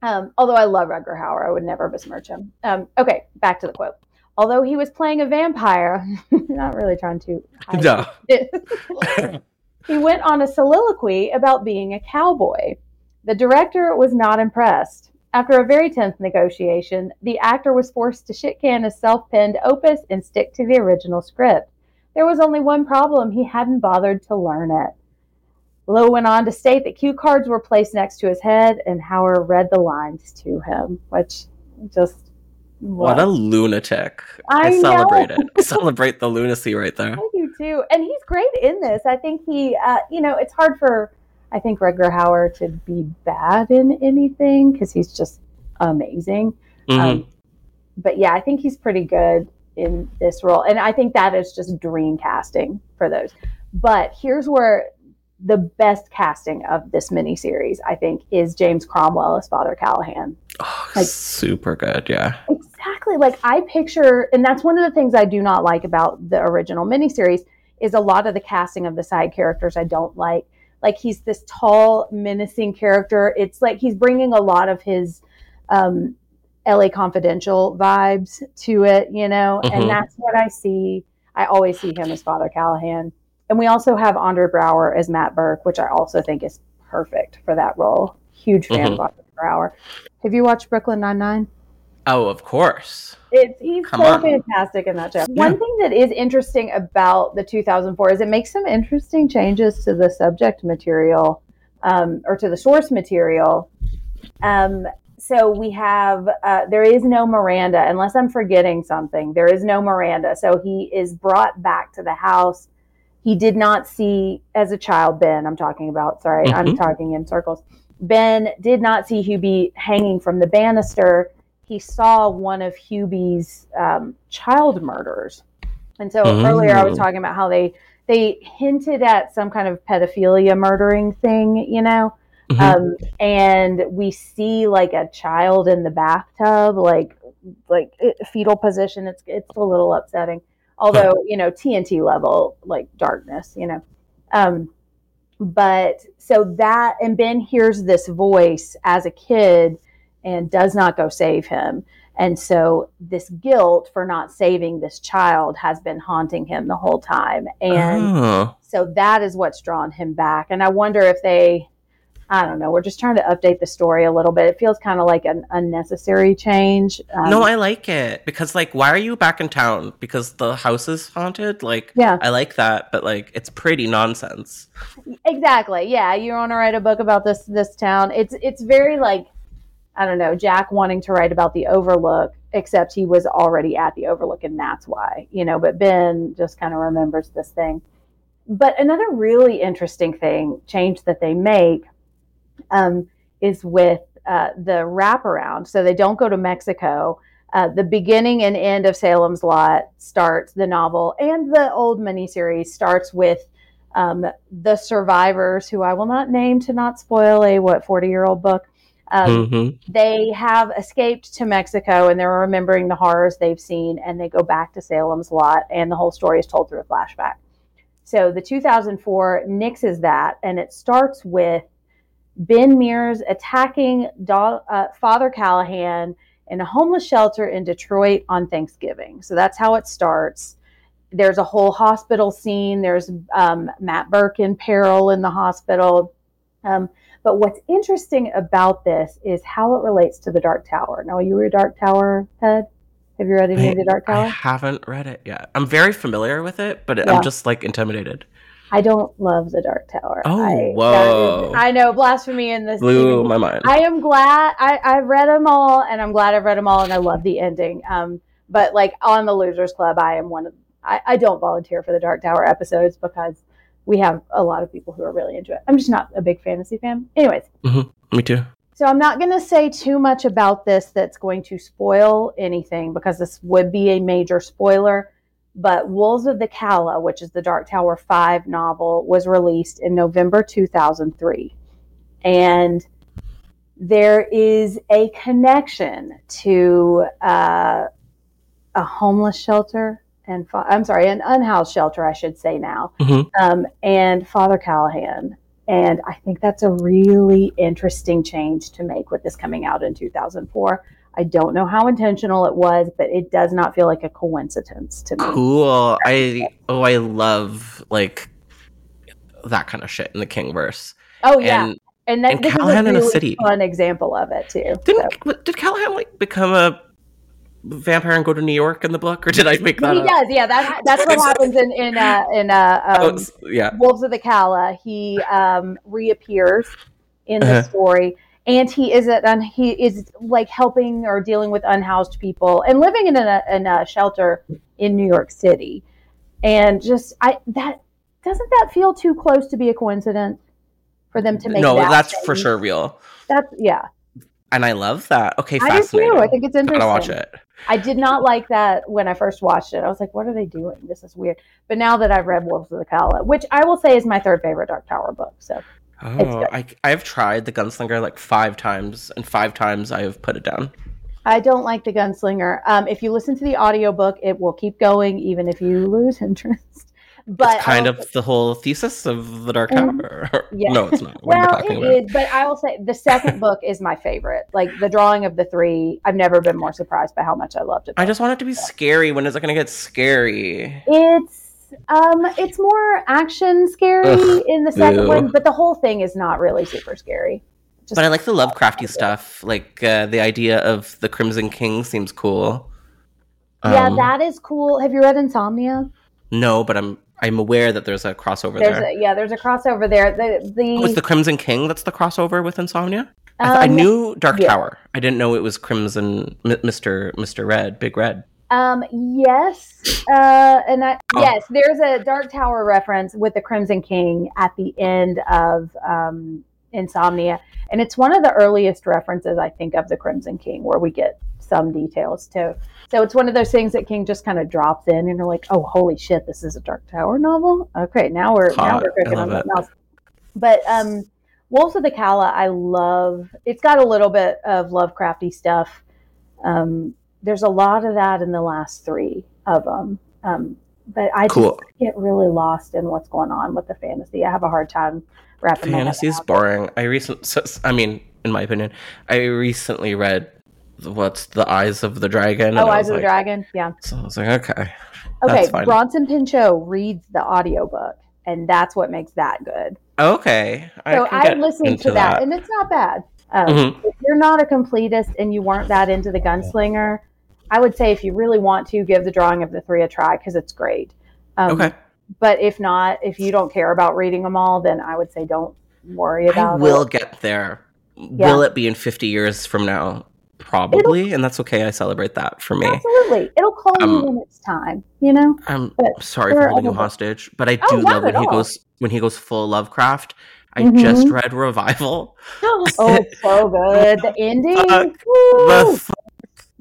Um, although I love Rutger Hauer, I would never besmirch him. Um, okay, back to the quote. Although he was playing a vampire, (laughs) not really trying to. hide No. (laughs) he went on a soliloquy about being a cowboy. The director was not impressed. After a very tense negotiation, the actor was forced to shit can his self penned opus and stick to the original script. There was only one problem he hadn't bothered to learn it. Lowe went on to state that cue cards were placed next to his head, and Hauer read the lines to him, which just What a lunatic. I I, celebrate it. (laughs) I celebrate the lunacy right there. I do too, and he's great in this. I think he, uh, you know, it's hard for I think Rutger Hauer to be bad in anything because he's just amazing. Mhm. Um, but yeah, I think he's pretty good in this role, and I think that is just dream casting for those. But here's where the best casting of this miniseries, I think, is James Cromwell as Father Callahan. Oh, like- super good. Yeah. Exactly. Like I picture, and that's one of the things I do not like about the original miniseries is a lot of the casting of the side characters I don't like. Like he's this tall, menacing character. It's like he's bringing a lot of his um, LA Confidential vibes to it, you know, Mhm. and that's what I see. I always see him as Father Callahan. And we also have Andre Braugher as Matt Burke, which I also think is perfect for that role. Huge fan Mhm. of Andre Braugher. Have you watched Brooklyn Nine Nine? Oh, of course. It's he's Come so on. fantastic in that show. Yeah. One thing that is interesting about the 2004 is it makes some interesting changes to the subject material um, or to the source material. Um, so we have uh, there is no Miranda unless I'm forgetting something. There is no Miranda. So he is brought back to the house. He did not see as a child Ben. I'm talking about. Sorry, I'm Mhm. talking in circles. Ben did not see Hubie hanging from the banister he saw one of Hubie's um, child murders. And so Mm. earlier I was talking about how they they hinted at some kind of pedophilia murdering thing, you know. Mhm. Um, and we see like a child in the bathtub, like like fetal position. It's it's a little upsetting, although you know TNT level like darkness, you know. Um, but so that and Ben hears this voice as a kid and does not go save him. And so this guilt for not saving this child has been haunting him the whole time. And oh. so that is what's drawn him back. And I wonder if they, I don't know, we're just trying to update the story a little bit. It feels kind of like an unnecessary change. Um, no, I like it because, like, why are you back in town? Because the house is haunted. Like, Yeah. I like that, but like, it's pretty nonsense. exactly. Yeah, you want to write a book about this this town. It's it's very like I don't know, Jack wanting to write about the Overlook, except he was already at the Overlook, and that's why, you know. But Ben just kind of remembers this thing. But another really interesting thing, change that they make, um, is with uh, the wraparound. So they don't go to Mexico. Uh, the beginning and end of Salem's Lot starts the novel, and the old miniseries starts with um, the survivors, who I will not name to not spoil a what forty year old book. Um, hmm they have escaped to Mexico and they're remembering the horrors they've seen, and they go back to Salem's Lot, and the whole story is told through a flashback. So the 2004 nixes that, and it starts with Ben Mears attacking uh, Father Callahan in a homeless shelter in Detroit on Thanksgiving. So that's how it starts. There's a whole hospital scene. There's um, Matt Burke in peril in the hospital. Um, but what's interesting about this is how it relates to the Dark Tower. Now, are you a Dark Tower head? Have you read any I, of the Dark Tower? I haven't read it yet. I'm very familiar with it, but Yeah. I'm just like intimidated. I don't love the Dark Tower. Oh, I, whoa. is- I know blasphemy in this. Blew Stephen my mind. I am glad I, I've read them all, and I'm glad I've read them all, and I love the ending. Um, but like on the Losers Club, I am one of. I, I don't volunteer for the Dark Tower episodes because we have a lot of people who are really into it. I'm just not a big fantasy fan. Anyways, Me too. so I'm not going to say too much about this that's going to spoil anything because this would be a major spoiler. But Wolves of the Calla, which is the Dark Tower 5 novel, was released in November 2003. And there is a connection to uh, a homeless shelter and I'm sorry, an unhoused shelter, I should say now, Mhm. um, and Father Callahan. And I think that's a really interesting change to make with this coming out in 2004. I don't know how intentional it was, but it does not feel like a coincidence to me. Cool. I oh I love like that kind of shit in the King verse. Oh yeah, And and, that and Callahan is in a a city. fun example of it too. didn't So- did Callahan like become a vampire and go to New York in the book, or did I make that up? He up? does, yeah. That that's what (laughs) happens in in uh, in uh, Oh, um, it's- yeah. Wolves of the Calla. He um, reappears in the Uh-huh. story, and he is at un- he is like helping or dealing with unhoused people and living in a, in a shelter in New York City. And just I that doesn't that feel too close to be a coincidence for them to make No, that that's for sure real. That's yeah. And I love that. Okay, I do fascinating. too. I think it's interesting. Gotta watch it. I did not like that when I first watched it. I was like, what are they doing? This is weird. But now that I've read Wolves of the Calla, which I will say is my third favorite Dark Tower book. So Oh. I I've tried the Gunslinger like five times, and five times I have put it down. I don't like the Gunslinger. Um, if you listen to the audiobook, it will keep going even if you lose (laughs) interest. But it's kind I of the whole thesis of the Dark Mhm. Tower. (laughs) Yeah. no, it's not. Well, it about? is, but I will say the second book is my favorite. Like the drawing of the three, I've never been more surprised by how much I loved it. I just want it to be scary. When is it going to get scary? It's um, it's more action scary Ugh, in the second ew. one, but the whole thing is not really super scary. Just- But I like the Lovecrafty stuff. Like uh, the idea of the Crimson King seems cool. yeah, Um, that is cool. Have you read Insomnia? No, but I'm I'm aware that there's a crossover There's there. a, yeah, there's a crossover there. The the, Oh, it's the Crimson King that's the crossover with Insomnia. I, th- I um, knew Dark yeah. Tower. I didn't know it was Crimson, M- Mister Mister Red, Big Red. Um, yes, uh, and I, Oh. yes, there's a Dark Tower reference with the Crimson King at the end of um, Insomnia, and it's one of the earliest references I think of the Crimson King, where we get some details too. So it's one of those things that King just kind of drops in, and you're like, "Oh, holy shit, this is a Dark Tower novel." Okay, now we're now we're cooking on something else. But um, Wolves of the Calla, I love. It's got a little bit of Lovecrafty stuff. Um, there's a lot of that in the last three of them. Um, but I Cool. just get really lost in what's going on with the fantasy. I have a hard time wrapping Fantasy is boring. I recently, I mean, in my opinion, I recently read what's the Eyes of the Dragon. Oh, Eyes of the Dragon. Yeah. So I was like, okay, Okay. that's fine. Bronson Pinchot reads the audiobook, and that's what makes that good. okay. So I, listened to that, and it's not bad. Um, Mhm. If you're not a completist and you weren't that into the gunslinger, I would say if you really want to, give the drawing of the three a try because it's great. Um, Okay, But if not, if you don't care about reading them all, then I would say don't worry about I will it. get there. Yeah. Will it be in fifty years from now? Probably, and that's okay. I celebrate that for me. Absolutely, it'll call you Um, when it's time. You know. I'm But sorry for holding you hostage, but I Oh, do not love when he all. goes when he goes full Lovecraft. I Mhm. just read Revival. (laughs) oh, so good. The ending. Fuck. The f-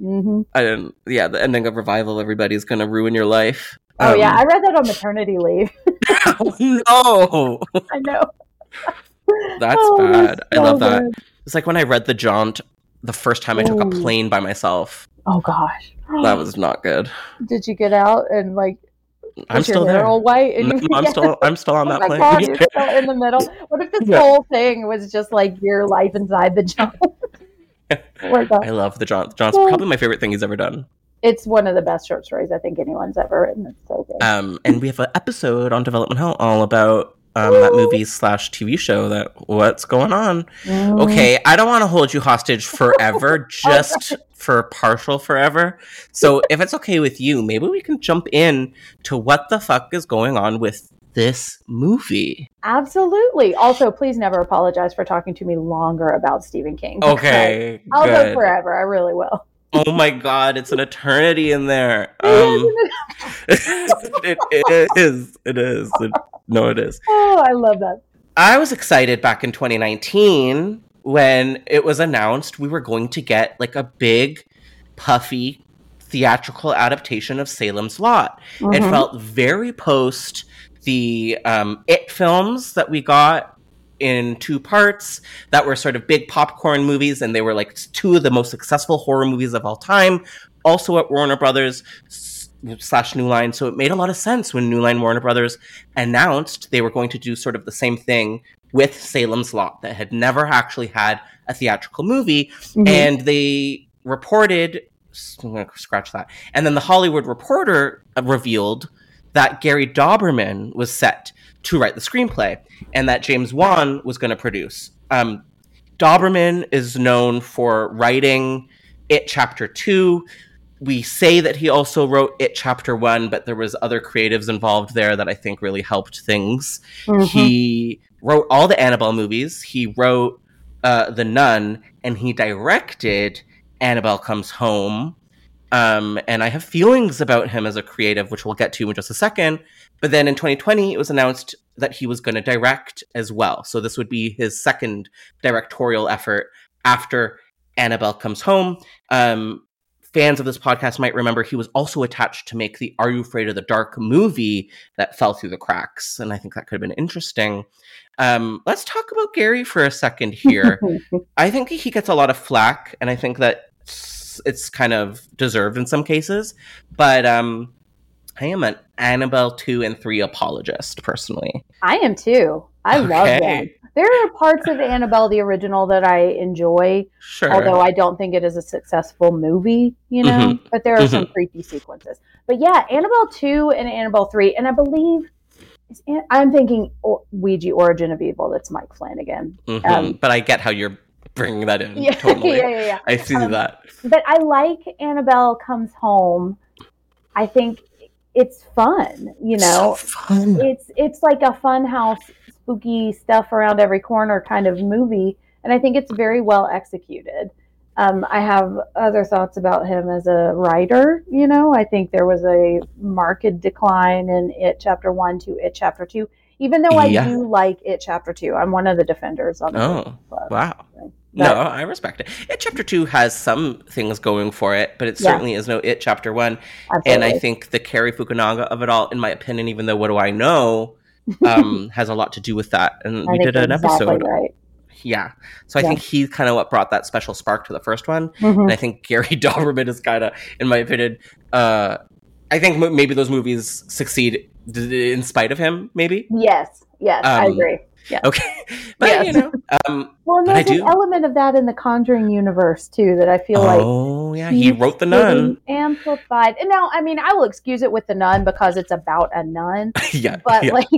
Mhm. I didn't, yeah, the ending of Revival. Everybody's gonna ruin your life. Oh yeah, Um, I read that on maternity leave. (laughs) oh no, I know. that's Oh, bad. I so love that. It's like when I read The Jaunt the first time I took a plane by myself. Oh gosh. That was not good. Did you get out and like? I'm still there. all white? And No, (laughs) I'm still (laughs) I'm still on Oh that plane. god, (laughs) you're still in the middle. What if this Yeah. whole thing was just like your life inside the that. I love The. The Jaunt's Yeah. probably my favorite thing he's ever done. it's one of the best short stories I think anyone's ever written. It's so good. Um, and we have an episode on Development Hell all about um, that movie slash TV show. That what's going on? Mm. Okay, I don't want to hold you hostage forever, (laughs) just for partial forever. So if it's okay with you, maybe we can jump in to what the fuck is going on with this movie. Absolutely. Also, please never apologize for talking to me longer about Stephen King. Okay, (laughs) I'll go forever. I really will. Oh my god, it's an eternity in there. (laughs) Um, it, (laughs) it is. It is. It- no, it is. oh, I love that. I was excited back in 2019 when it was announced we were going to get like a big, puffy theatrical adaptation of Salem's Lot. It Mhm. felt very post the um, It films that we got in two parts that were sort of big popcorn movies, and they were like two of the most successful horror movies of all time. Also at Warner Brothers slash New Line, so it made a lot of sense when New Line Warner Brothers announced they were going to do sort of the same thing with Salem's Lot that had never actually had a theatrical movie, Mhm. and they reported I'm gonna scratch that and then the hollywood reporter uh, revealed that gary dauberman was set to write the screenplay and that james wan was going to produce um, dauberman is known for writing it chapter 2 we say that he also wrote it chapter 1 but there was other creatives involved there that i think really helped things Mhm. he wrote all the Annabelle movies. He wrote uh, The Nun, and he directed Annabelle Comes Home. Um, and I have feelings about him as a creative, which we'll get to in just a second. But then in 2020, it was announced that he was going to direct as well. So this would be his second directorial effort after Annabelle Comes Home. Um, fans of this podcast might remember he was also attached to make the Are You Afraid of the Dark movie that fell through the cracks. And I think that could have been interesting. Um, let's talk about Gary for a second here. (laughs) I think he gets a lot of flack, and I think that it's, it's kind of deserved in some cases. But um, I am an Annabelle 2 and 3 apologist, personally. I am too. I love Okay. them. There are parts of Annabelle the original that I enjoy, Sure. although I don't think it is a successful movie, you know. Mm-hmm. But there are some creepy sequences. But yeah, Annabelle two and Annabelle three, and I believe I'm thinking Ouija Origin of Evil. That's Mike Flanagan. Mhm. um, but I get how you're bringing that in. Yeah, (laughs) totally. yeah, yeah, yeah. I see Um, that. But I like Annabelle Comes Home. I think it's fun, you know. so fun. it's it's like a fun house spooky stuff around every corner kind of movie and i think it's very well executed um, i have other thoughts about him as a writer you know i think there was a marked decline in it chapter one to it chapter two even though i Yeah. do like it chapter two i'm one of the defenders on the Oh, club. wow. But- No, I respect it. It chapter two has some things going for it, but it Yeah. certainly is no it chapter one. Absolutely. And I think the Cary Fukunaga of it all, in my opinion, even though what do I know, um, (laughs) has a lot to do with that. And I we did an exactly episode. right Yeah. So I Yeah. think he's kind of what brought that special spark to the first one. Mhm. And I think Gary (laughs) Dauberman is kind of, in my opinion, uh, I think m- maybe those movies succeed d- in spite of him, maybe. yes yes i Um, agree Okay. (laughs) But, Yes. you know, um, (laughs) well I there's an element of that in the conjuring universe too that i feel like oh, yeah, he wrote The Nun. amplified. And now, I mean, I will excuse it with the nun because it's about a nun. (laughs) yeah. But yeah. like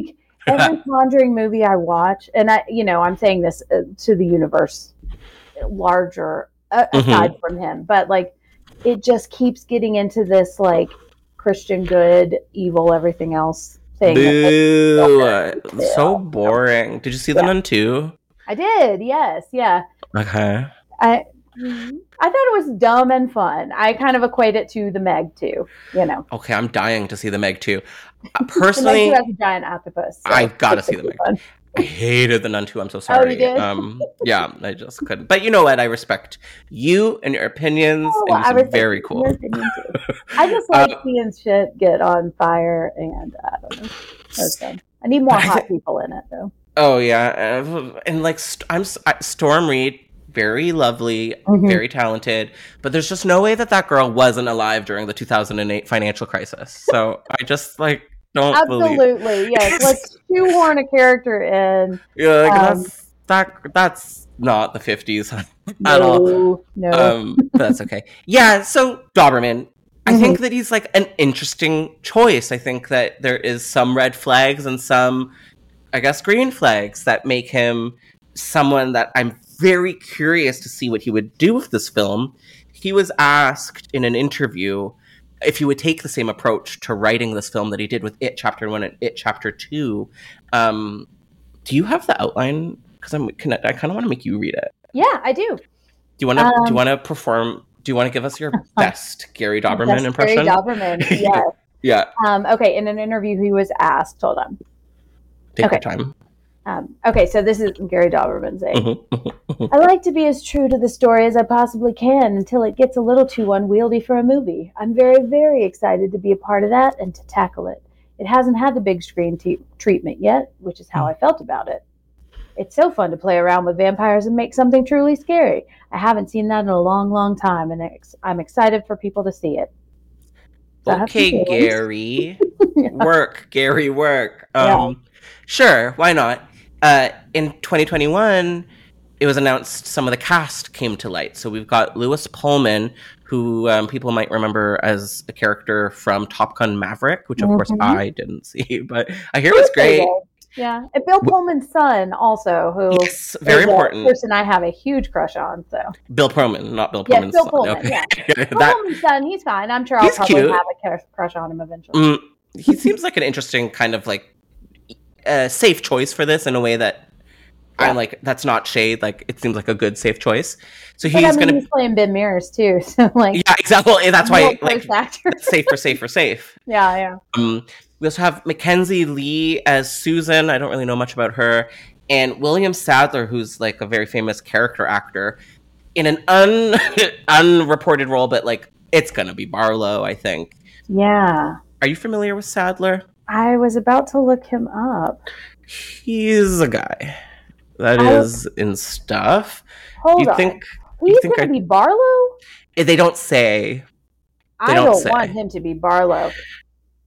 every Conjuring movie I watch, and I, you know, I'm saying this uh, to the universe larger uh, Mhm. aside from him, but like it just keeps getting into this like Christian good, evil, everything else thing. that Boo. So boring. Did you see The Nun too? I did, yes, yeah. Okay. I. I thought it was dumb and fun. I kind of equate it to the Meg too, you know. Okay, I'm dying to see the Meg too. Uh, (laughs) The Meg Personally, too has a giant octopus. so I've gotta see the Meg. fun. I hated the Nun too. I'm so Oh, sorry. you did? Um, yeah, I just couldn't. But you know what? I respect you and your opinions, Oh, and I respect very cool. I (laughs) just Uh, like seeing shit get on fire, and I don't know. I need more hot people in it, though. Oh yeah, uh, and like I'm Storm Reid, very lovely, Mhm. very talented, but there's just no way that that girl wasn't alive during the 2008 financial crisis. So I just like don't. Absolutely, yes. (laughs) Let's shoehorn a character in. Yeah, like, Um, that's that that's not the 50s (laughs) at all. No, no. Um, but that's okay. Yeah, so Dauberman. I Mhm. think that he's like an interesting choice. I think that there is some red flags and some I guess, green flags that make him someone that I'm very curious to see what he would do with this film. He was asked in an interview if you would take the same approach to writing this film that he did with It Chapter One and It Chapter Two. Um, do you have the outline? Because I'm, I, I kind of want to make you read it. Yeah, I do. Do you want to? do you Um, want to perform? Do you want to give us your (laughs) best Gary Dauberman That's impression? Gary Dauberman. (laughs) Yes. Yeah, um, okay. In an interview, he was asked. Hold on. take Okay. your time. Um, okay, so this is Gary Dauberman saying, Mhm. (laughs) I like to be as true to the story as I possibly can until it gets a little too unwieldy for a movie. I'm very, very excited to be a part of that and to tackle it. It hasn't had the big screen treatment yet, which is how I felt about it. It's so fun to play around with vampires and make something truly scary. I haven't seen that in a long, long time, and ex- I'm excited for people to see it. So I have some okay. Gary. (laughs) work, Gary, work. Yeah. Um, Sure, why not? Uh, in 2021, it was announced some of the cast came to light. So we've got Lewis Pullman, who um, people might remember as a character from Top Gun Maverick, which of course Mhm. I didn't (laughs) see, but I hear it was great. Yeah, and Bill Pullman's son also, who Yes, very important. person I have a huge crush on. So Bill Pullman, not Bill Yes, Pullman's Bill son. Pullman, Okay. yeah. (laughs) Bill that, Pullman's son, he's fine. I'm sure I'll probably cute. have a crush- crush on him eventually. Mm, he seems like an interesting kind of like uh, safe choice for this in a way that Yeah. I'm like that's not shade. Like it seems like a good safe choice. So he's I mean, gonna he's playing Ben Mears too, (laughs) so like, yeah exactly. That's why like safe actor. safer safer safe. (laughs) yeah, yeah. Um, we also have Makenzie Leigh as Susan. I don't really know much about her, and William Sadler, who's like a very famous character actor, in an un (laughs) unreported role, but like it's gonna be Barlow, I think. Yeah. Are you familiar with Sadler? I was about to look him up. He's a guy that I- is in stuff. Hold you on. think he's think going to I- be Barlow? they don't say? They I don't don't say. want him to be Barlow.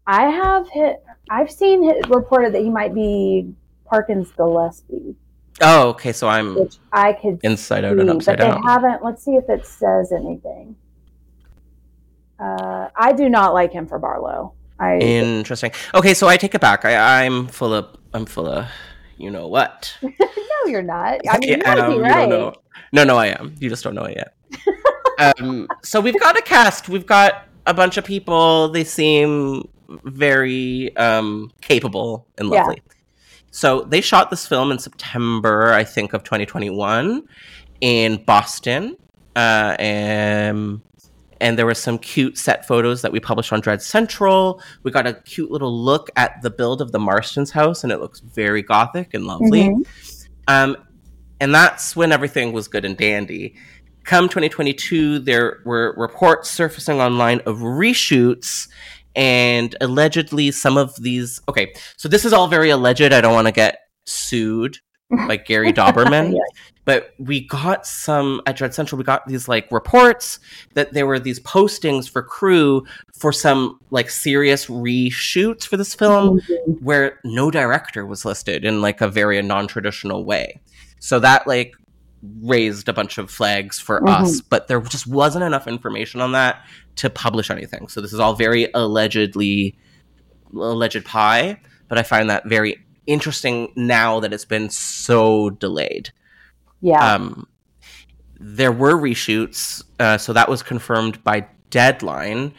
I have hit. I've seen it reported that he might be Parkins Gillespie, Oh, okay. So I'm which I could inside out see, and upside but they down. haven't. Let's see if it says anything. Uh, I do not like him for Barlow. I Interesting. Okay, so I take it back. I, I'm full of. I'm full of. You know what? (laughs) no, you're not. I mean, you I might am, be right. No, no, I am. You just don't know it yet. (laughs) um, so we've got a cast. We've got a bunch of people. They seem very um, capable and Yeah. lovely. So they shot this film in September, I think, of 2021 in Boston. Uh, and and there were some cute set photos that we published on Dread Central. We got a cute little look at the build of the Marsten's house, and it looks very gothic and lovely. Mhm. Um, and that's when everything was good and dandy. Come 2022, there were reports surfacing online of reshoots, and allegedly some of these. Okay, so this is all very alleged. I don't want to get sued by Gary Dauberman, (laughs) Yeah. but we got some at Dread Central. We got these like reports that there were these postings for crew for some like serious reshoots for this film Mhm. where no director was listed in like a very non-traditional way. So that like raised a bunch of flags for Mhm. us, but there just wasn't enough information on that to publish anything. So this is all very allegedly alleged pie, but I find that very interesting now that it's been so delayed. Yeah. Um, there were reshoots, uh, so that was confirmed by Deadline.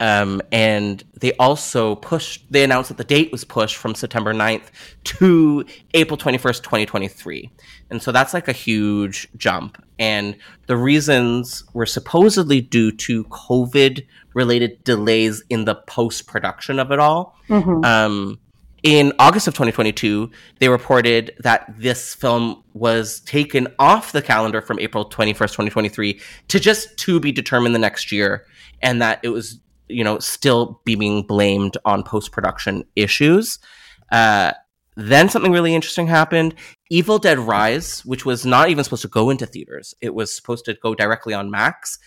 Um, and they also pushed, they announced that the date was pushed from September 9th to April 21st, 2023. And so that's like a huge jump. And the reasons were supposedly due to COVID related delays in the post production of it all. Mhm. Um, in August of 2022, they reported that this film was taken off the calendar from April 21st, 2023 to just to be determined the next year, and that it was, you know, still being blamed on post production issues. Uh, then something really interesting happened. Evil Dead Rise, which was not even supposed to go into theaters, it was supposed to go directly on Max,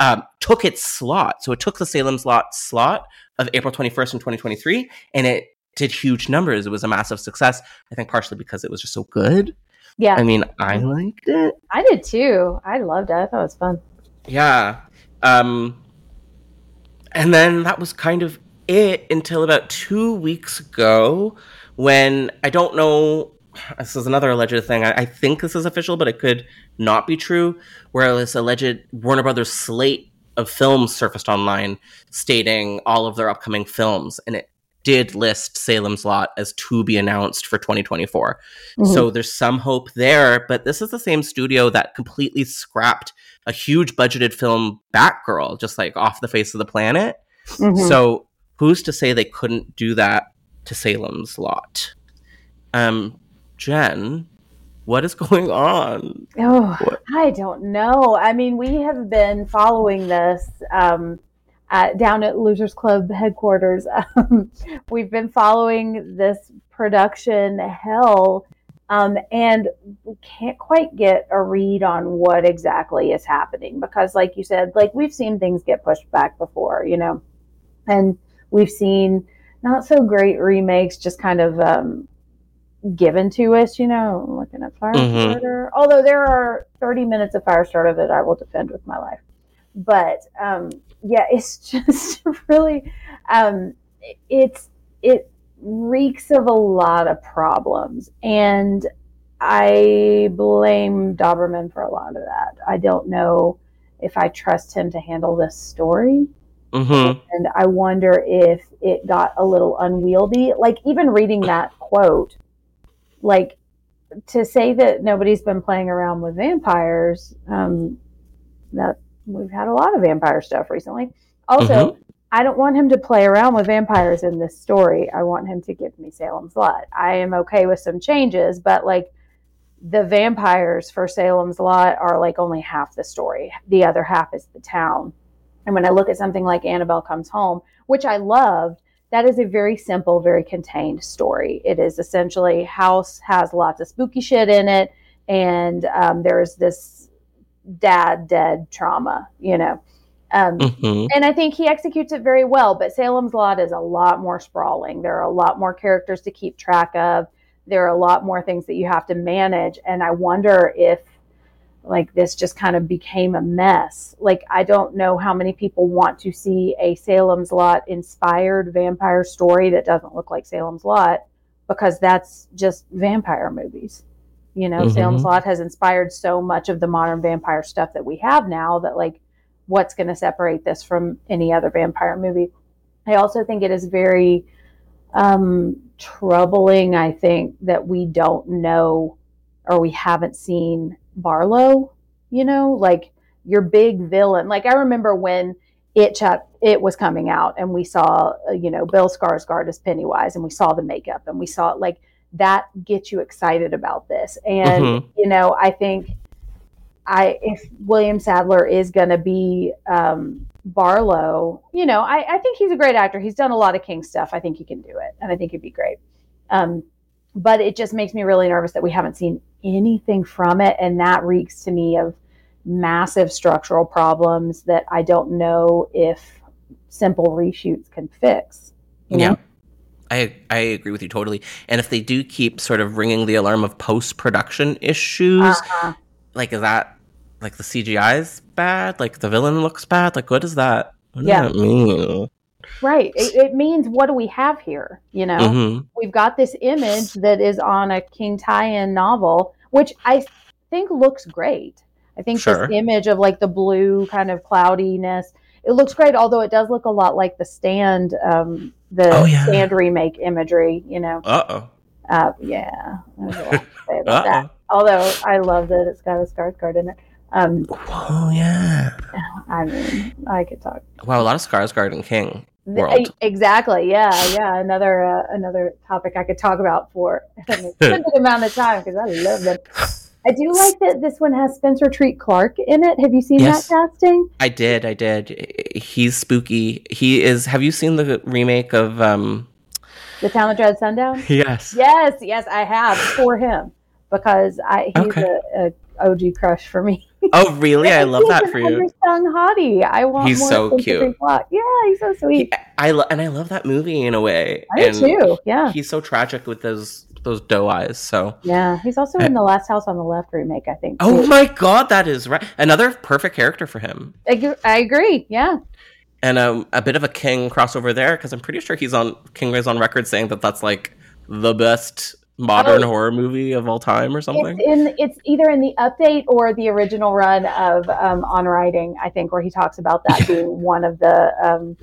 um, took its slot. So it took the Salem's Lot slot of April 21st in 2023, and it did huge numbers. It was a massive success. I think partially because it was just so good. yeah. I mean, I liked it. I did too. I loved it. I thought it was fun. Yeah. Um, and then that was kind of it until about two weeks ago when I don't know. This is another alleged thing. I, I think this is official, but it could not be true. Where this alleged Warner Brothers slate of films surfaced online stating all of their upcoming films, and it did list Salem's Lot as to be announced for 2024. Mm-hmm. So there's some hope there, but this is the same studio that completely scrapped a huge budgeted film Batgirl just like off the face of the planet. Mm-hmm. So who's to say they couldn't do that to Salem's Lot? Um Jenn, what is (laughs) going on? Oh, what? I don't know. I mean, we have been following this um down at Losers Club headquarters. (laughs) Um, we've been following this production hell, um, and we can't quite get a read on what exactly is happening because, like you said, like we've seen things get pushed back before, you know, and we've seen not so great remakes just kind of um, given to us, you know, looking at Firestarter. Mm-hmm. Although there are 30 minutes of Firestarter that I will defend with my life. But um, yeah, it's (laughs) just really, um, it's, it reeks of a lot of problems. And I blame Dauberman for a lot of that. I don't know if I trust him to handle this story. Mm-hmm. And I wonder if it got a little unwieldy. Like, even reading that quote, like, to say that nobody's been playing around with vampires, um, that we've had a lot of vampire stuff recently. Also, mm-hmm. I don't want him to play around with vampires in this story. I want him to give me Salem's Lot. I am okay with some changes, but like the vampires for Salem's Lot are like only half the story. The other half is the town. And when I look at something like Annabelle Comes Home, which I loved, that is a very simple, very contained story. It is essentially house has lots of spooky shit in it, and um, there's this dad dead trauma, you know. Um, mm-hmm. And I think he executes it very well. But Salem's Lot is a lot more sprawling. There are a lot more characters to keep track of. There are a lot more things that you have to manage. And I wonder if, like, this just kind of became a mess. Like, I don't know how many people want to see a Salem's Lot inspired vampire story that doesn't look like Salem's Lot because that's just vampire movies. You know, mm-hmm. Salem's Lot has inspired so much of the modern vampire stuff that we have now that, like, what's going to separate this from any other vampire movie. I also think it is very um, troubling, I think, that we don't know or we haven't seen Barlow, you know, like your big villain. Like I remember when it chat it was coming out and we saw uh, you know Bill Skarsgård as Pennywise and we saw the makeup and we saw like that gets you excited about this and mm-hmm. you know I think I if William Sadler is going to be um, Barlow, you know, I, I, think he's a great actor. He's done a lot of King stuff. I think he can do it, and I think he'd be great. Um, but it just makes me really nervous that we haven't seen anything from it, and that reeks to me of massive structural problems that I don't know if simple reshoots can fix. You know? I, I agree with you totally. And if they do keep sort of ringing the alarm of post production issues, uh-huh. like is that like the CGI is bad, like the villain looks bad. Like what does that? What yeah. does that mean? Right. It, it, means what do we have here? You know, mm-hmm. we've got this image that is on a King Tyen novel, which I think looks great. I think sure. this image of like the blue kind of cloudiness, it looks great. Although it does look a lot like the Stand, um, the oh, yeah. Stand remake imagery. You know. Uh-oh. Uh Yeah. There's a lot to say about that. Although I love that it's got a Skarsgård in it. Um, oh yeah. I mean, I could talk. Wow, a lot of Skarsgård and King world. Exactly. Yeah, yeah. Another uh, another topic I could talk about for (laughs) a limited amount of time because I love them. I do like that this one has Spencer Treat Clark in it. Have you seen yes, that casting? I did. I did. He's spooky. He is. Have you seen the remake of um, The Town of Dread Sundown? (laughs) Yes. Yes. Yes, I have for him because I he's okay. a, a OG crush for me. Oh, really? I love that for (laughs) you. Young hottie. I want. He's so cute. Yeah, he's so sweet. He, I lo- and I love that movie in a way. I do too. Yeah. He's so tragic with those those doe eyes. So yeah, he's also I, in the Last House on the Left remake. I think. Oh my god, that is right. Another perfect character for him. I, I agree. Yeah. And um, a bit of a King crossover there because I'm pretty sure he's on King is on record saying that that's like the best modern Oh. horror movie of all time or something? It's in it's either in the update or the original run of um, On Writing, I think, where he talks about that (laughs) being one of the um,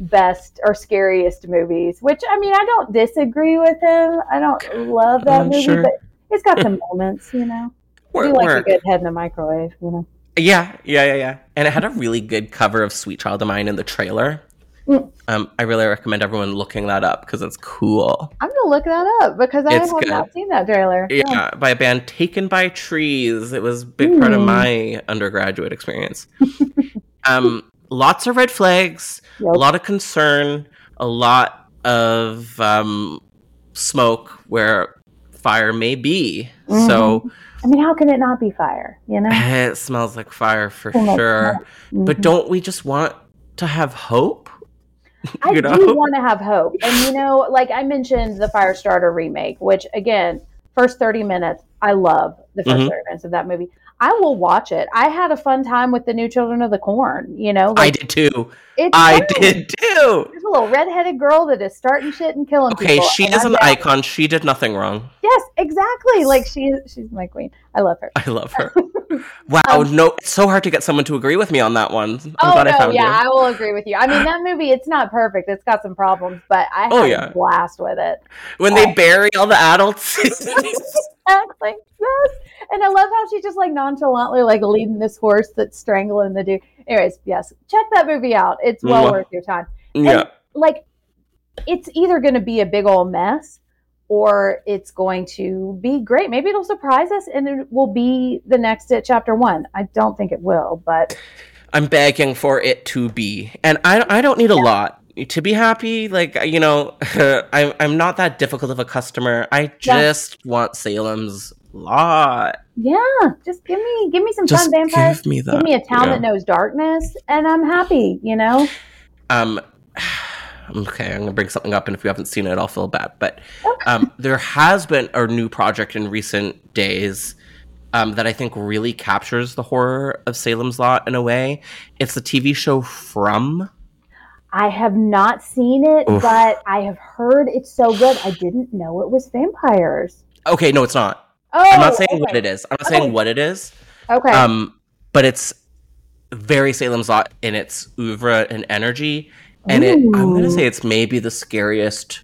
best or scariest movies. Which I mean, I don't disagree with him. I don't love that I'm movie, sure. but it's got some moments, you know. I do like work. a good head in the microwave, you know. Yeah, yeah, yeah, yeah. And it had a really good cover of Sweet Child of Mine in the trailer. Mm. Um, I really recommend everyone looking that up because it's cool. I'm gonna look that up because I It's have good. not seen that trailer. Yeah, by a band Taken by Trees. It was a big part of Hmm. my undergraduate experience. (laughs) um, lots of red flags, Yep. a lot of concern, a lot of um, smoke where fire may be. So I mean, how can it not be fire? You know. (laughs) it smells like fire for sure. But Mhm. don't we just want to have hope? (laughs) I you know? do want to have hope. And you know, like I mentioned the Firestarter remake, which again, first 30 minutes, I love the 1st Mhm. 30 minutes of that movie. I will watch it. I had a fun time with the new Children of the Corn, you know? I did too. I did too. There's a little redheaded girl that is starting shit and killing people Okay, people. she is I'm an icon. She did nothing wrong. Yes, exactly. Like she she's my queen. I love her. I love her. (laughs) Wow, um, no, it's so hard to get someone to agree with me on that one. I'm oh no, I yeah, you. I will agree with you. I mean, that movie, it's not perfect. It's got some problems, but I oh, had Oh, a blast with it. When they bury all the adults. (laughs) Exactly. Yes. And I love how she's just like nonchalantly like leading this horse that's strangling the dude. Anyways, yes, check that movie out. It's well Mwah. worth your time. yeah. Like, it's either going to be a big old mess or it's going to be great. Maybe it'll surprise us and it will be the next It chapter one. I don't think it will, but I'm begging for it to be. And I, I don't need a lot. To be happy, like, you know, (laughs) I'm, I'm not that difficult of a customer. I Yeah. just want Salem's lot. yeah, just give me give me some Just fun vampires. give me that. Give me a town yeah. that knows darkness, and I'm happy. You know. Um, (sighs) okay, I'm gonna bring something up, and if you haven't seen it, I'll feel bad. But um, there has been a new project in recent days um, that I think really captures the horror of Salem's Lot in a way. It's the TV show From. I have not seen it, Oof. but I have heard it's so good. I didn't know it was vampires. Okay, no, it's not. Oh, I'm not saying what it is. I'm not Okay. saying what it is. Okay. Um, but it's very Salem's Lot in its oeuvre and energy, and it. I'm gonna say it's maybe the scariest.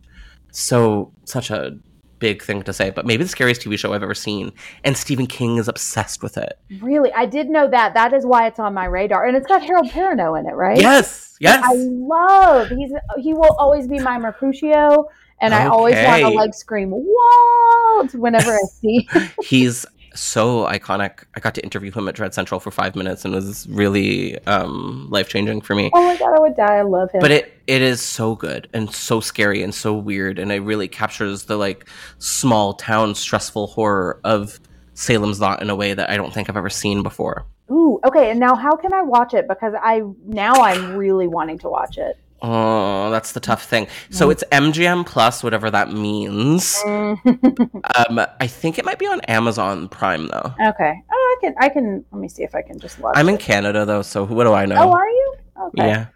So such a big thing to say, but maybe the scariest TV show I've ever seen. And Stephen King is obsessed with it. really, I did know that. That is why it's on my radar, and it's got Harold Perrineau in it, right? Yes, yes. I love. He's he will always be my Mercutio, and I always want to like scream "Whoa!" whenever I see. (laughs) He's so iconic. I got to interview him at Dread Central for five minutes, and it was really um, life changing for me. oh my god, I would die. I love him. but it it is so good and so scary and so weird and it really captures the like small town stressful horror of Salem's Lot in a way that I don't think I've ever seen before. Ooh, okay. And now, how can I watch it? Because I now I'm really wanting to watch it. Oh, that's the tough thing. So it's MGM plus, whatever that means. (laughs) Um, I think it might be on Amazon Prime though. Okay. Oh, I can. I can. Let me see if I can just watch. I'm in it. Canada though, so what do I know? Oh, are you? Okay. yeah.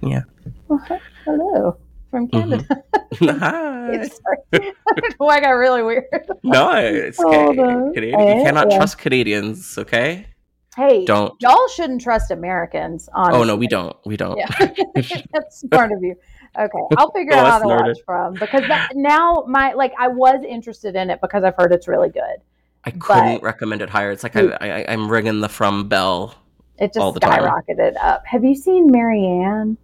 Yeah. Well, hello from Canada. (laughs) (laughs) Hi. Sorry. oh, I got really weird. no, it's Hold Ca- on. Canadian. You Eh, cannot yeah. trust Canadians, okay? Hey, Don't. y'all shouldn't trust Americans. Honestly. Oh no, we don't. We don't. Yeah, (laughs) (laughs) that's smart of you. Okay, I'll figure out how to watch from because that, now my like I was interested in it because I've heard it's really good. I couldn't But- recommend it higher. It's like Ooh. I, I, I'm ringing the from bell. It just All the time. skyrocketed up. Have you seen Marianne?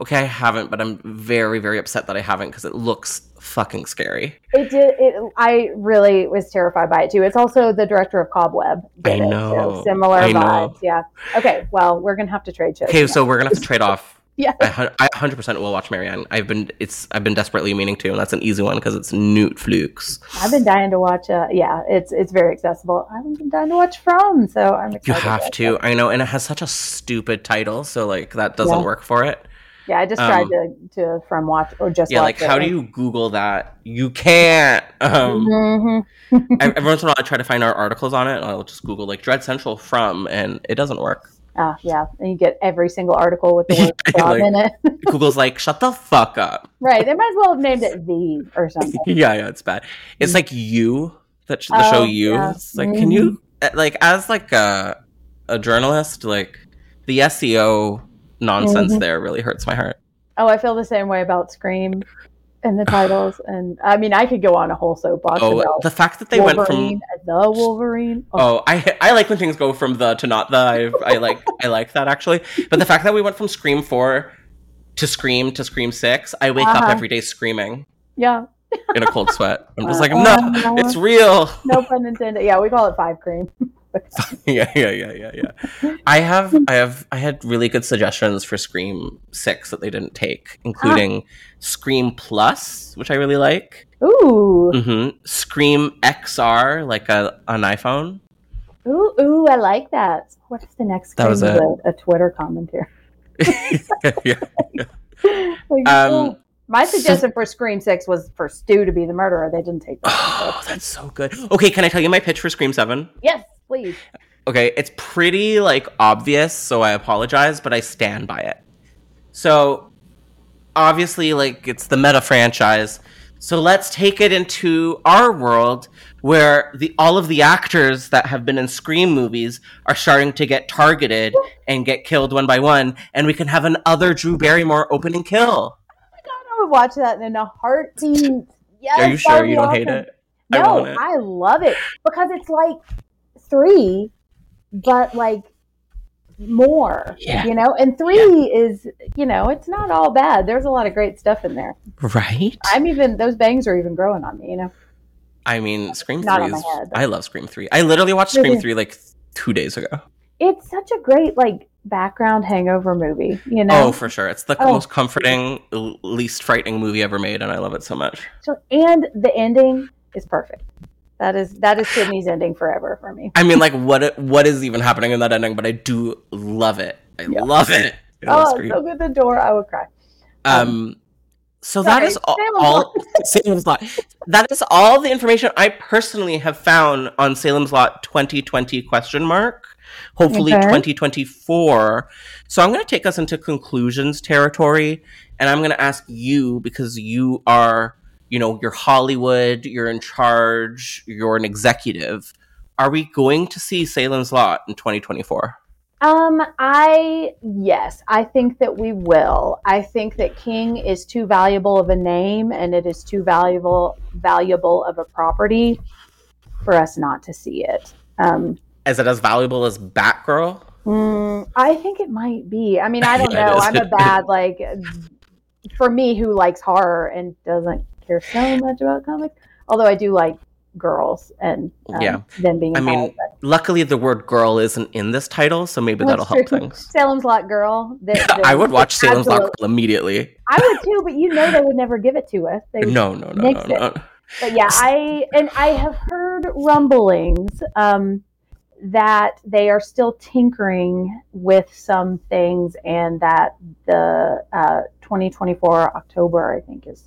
Okay, I haven't, but I'm very, very upset that I haven't because it looks fucking scary. It did. It, I really was terrified by it too. It's also the director of Cobweb. I it, so know. similar I know. vibes. Yeah. Okay. Well, we're gonna have to trade shows. Okay, so we're gonna have to trade off. (laughs) Yeah. I, 100% will watch Marianne. I've been it's I've been desperately meaning to, and that's an easy one because it's Netflix. I've been dying to watch. Uh, yeah, it's it's very accessible. I've been dying to watch From, so I'm excited. You have to. it. I know, and it has such a stupid title, so like that doesn't Yeah. work for it. Yeah, I just Um, tried to to From watch or just Yeah, like it. how do you Google that? You can't. Um, Mhm. (laughs) Every once in a while, I try to find our articles on it. and I'll just Google like Dread Central from, and it doesn't work. Ah, yeah, and you get every single article with the word (laughs) job Like- in it. (laughs) Google's like, shut the fuck up. right? They might as well have named it the or something. yeah, yeah, it's bad. It's like you that sh- the Oh, show you. yeah. It's like, can you uh, like as like a a journalist, like the SEO nonsense Mhm. there really hurts my heart. Oh, I feel the same way about Scream and the titles, (sighs) and I mean, I could go on a whole soapbox Oh, about the fact that they went from the Wolverine. Oh, Oh, I I like when things go from the to not the. I, I like I like that actually. But the fact that we went from Scream four to Scream to Scream six, I wake up Uh-huh. every day screaming yeah, in a cold sweat. I'm just (laughs) Uh, like, uh, no, it's real. no pun intended. Yeah, we call it Five Cream. (laughs) yeah, yeah, yeah, yeah, yeah. I have, I have, I had really good suggestions for Scream Six that they didn't take, including Scream Plus, which I really like. Ooh, hmm Scream XR, like a an iPhone. ooh, ooh! I like that. What if the next That was a, a Twitter commentary? (laughs) (laughs) yeah. Like, Um. My suggestion for Scream Six was for Stu to be the murderer. They didn't take that. (gasps) Oh, that's so good. Okay, can I tell you my pitch for Scream Seven? yes, please. Okay, it's pretty like obvious, so I apologize, but I stand by it. So obviously like it's the meta franchise. So let's take it into our world where the all of the actors that have been in Scream movies are starting to get targeted and get killed one by one, and we can have another Drew Barrymore opening kill. Oh my god, I would watch that in a heartbeat. Yes, Are you sure you don't hate it? No, want it. I love it because it's like three, but like more. Yeah. You know, and three is, you know, it's not all bad. There's a lot of great stuff in there. Right? I'm even those bangs are even growing on me, you know. I mean, Scream Not 3 is head, I love Scream 3. I literally watched Scream 3 like 2 days ago. It's such a great like background hangover movie, you know. Oh, for sure. It's the Oh. most comforting, least frightening movie ever made, and I love it so much. So, and the ending is perfect. That is that is Sydney's ending forever for me. I mean, like, what what is even happening in that ending? But I do love it. I Yeah. love it. I love Oh, Scream. so good the door, I would cry. Um, so that Sorry, is all. Salem's (laughs) all Salem's Lot. That is all the information I personally have found on Salem's Lot 2020 question mark. Hopefully Okay. 2024. So I'm going to take us into conclusions territory, and I'm going to ask you because you are, you know, you're Hollywood, you're in charge, you're an executive. Are we going to see Salem's Lot in 2024? Um, I yes, I think that we will. I think that King is too valuable of a name and it is too valuable valuable of a property for us not to see it. Um, Is it as valuable as Batgirl? mm, I think it might be. I mean, I (laughs) don't know. I'm a bad like for me who likes horror and doesn't care so much about comics. Although I do like girls and um, Yeah. them being I mean, but- luckily the word girl isn't in this title, so maybe that'll That's help things. Salem's Lot girl. the- (laughs) the- I would watch Salem's Lot Girl immediately. I would too, but you know they would never give it to us. They No, no, no, no, no. But yeah, I and I have heard rumblings um, that they are still tinkering with some things, and that the uh, 2024 October, I think, is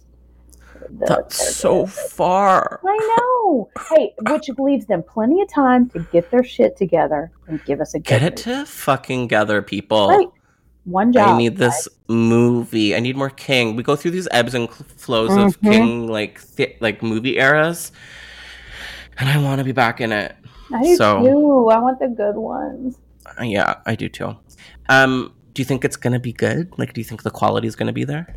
the, That's so far. I know. Hey, which leaves them plenty of time to get their shit together and give us a Get it to fucking gather, people. Right. one job. I need this movie. I need more King. We go through these ebbs and flows of Mhm. King, like th- like movie eras, and I want to be back in it. I do so- too. I want the good ones. Yeah, I do too. Um, do you think it's gonna be good? Like, do you think the quality is gonna be there?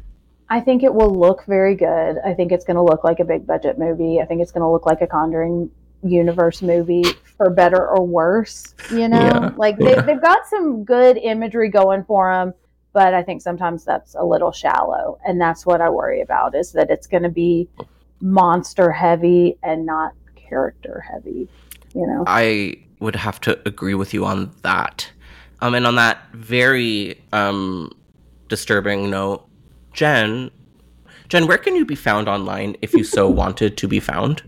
I think it will look very good. I think it's going to look like a big budget movie. I think it's going to look like a Conjuring universe movie for better or worse. You know, Yeah, like yeah. they, they've got some good imagery going for them, but I think sometimes that's a little shallow, and that's what I worry about is that it's going to be monster heavy and not character heavy. You know, I would have to agree with you on that. Um, and on that very um, disturbing note, Jenn, Jenn, where can you be found online if you so (laughs) wanted to be found?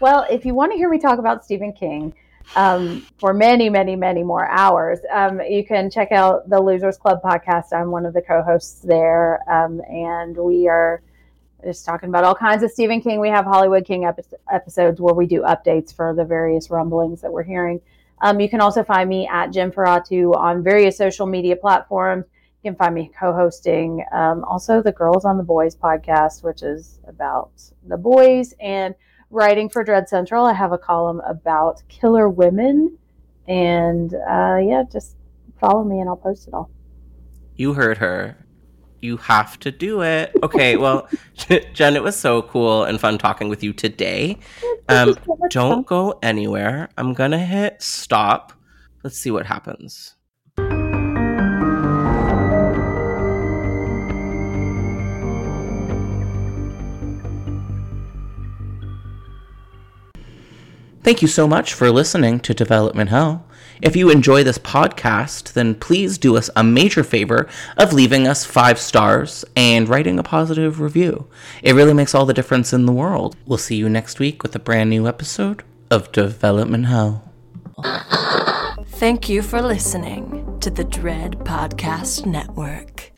Well, if you want to hear me talk about Stephen King um, for many, many, many more hours, um, you can check out the Losers Club podcast. I'm one of the co hosts there. Um, and we are just talking about all kinds of Stephen King. We have Hollywood King epi- episodes where we do updates for the various rumblings that we're hearing. Um, you can also find me at Jenn Ferratu on various social media platforms. You can find me co-hosting um, also the Girls on the Boys podcast, which is about the boys and writing for Dread Central. I have a column about killer women, and uh, yeah, just follow me and I'll post it all. You heard her. You have to do it. Okay, well, (laughs) Jenn, it was so cool and fun talking with you today. (laughs) Um, don't go anywhere. I'm gonna hit stop. Let's see what happens. Thank you so much for listening to Development Hell. If you enjoy this podcast, then please do us a major favor of leaving us five stars and writing a positive review. It really makes all the difference in the world. We'll see you next week with a brand new episode of Development Hell. Thank you for listening to the Dread Podcast Network.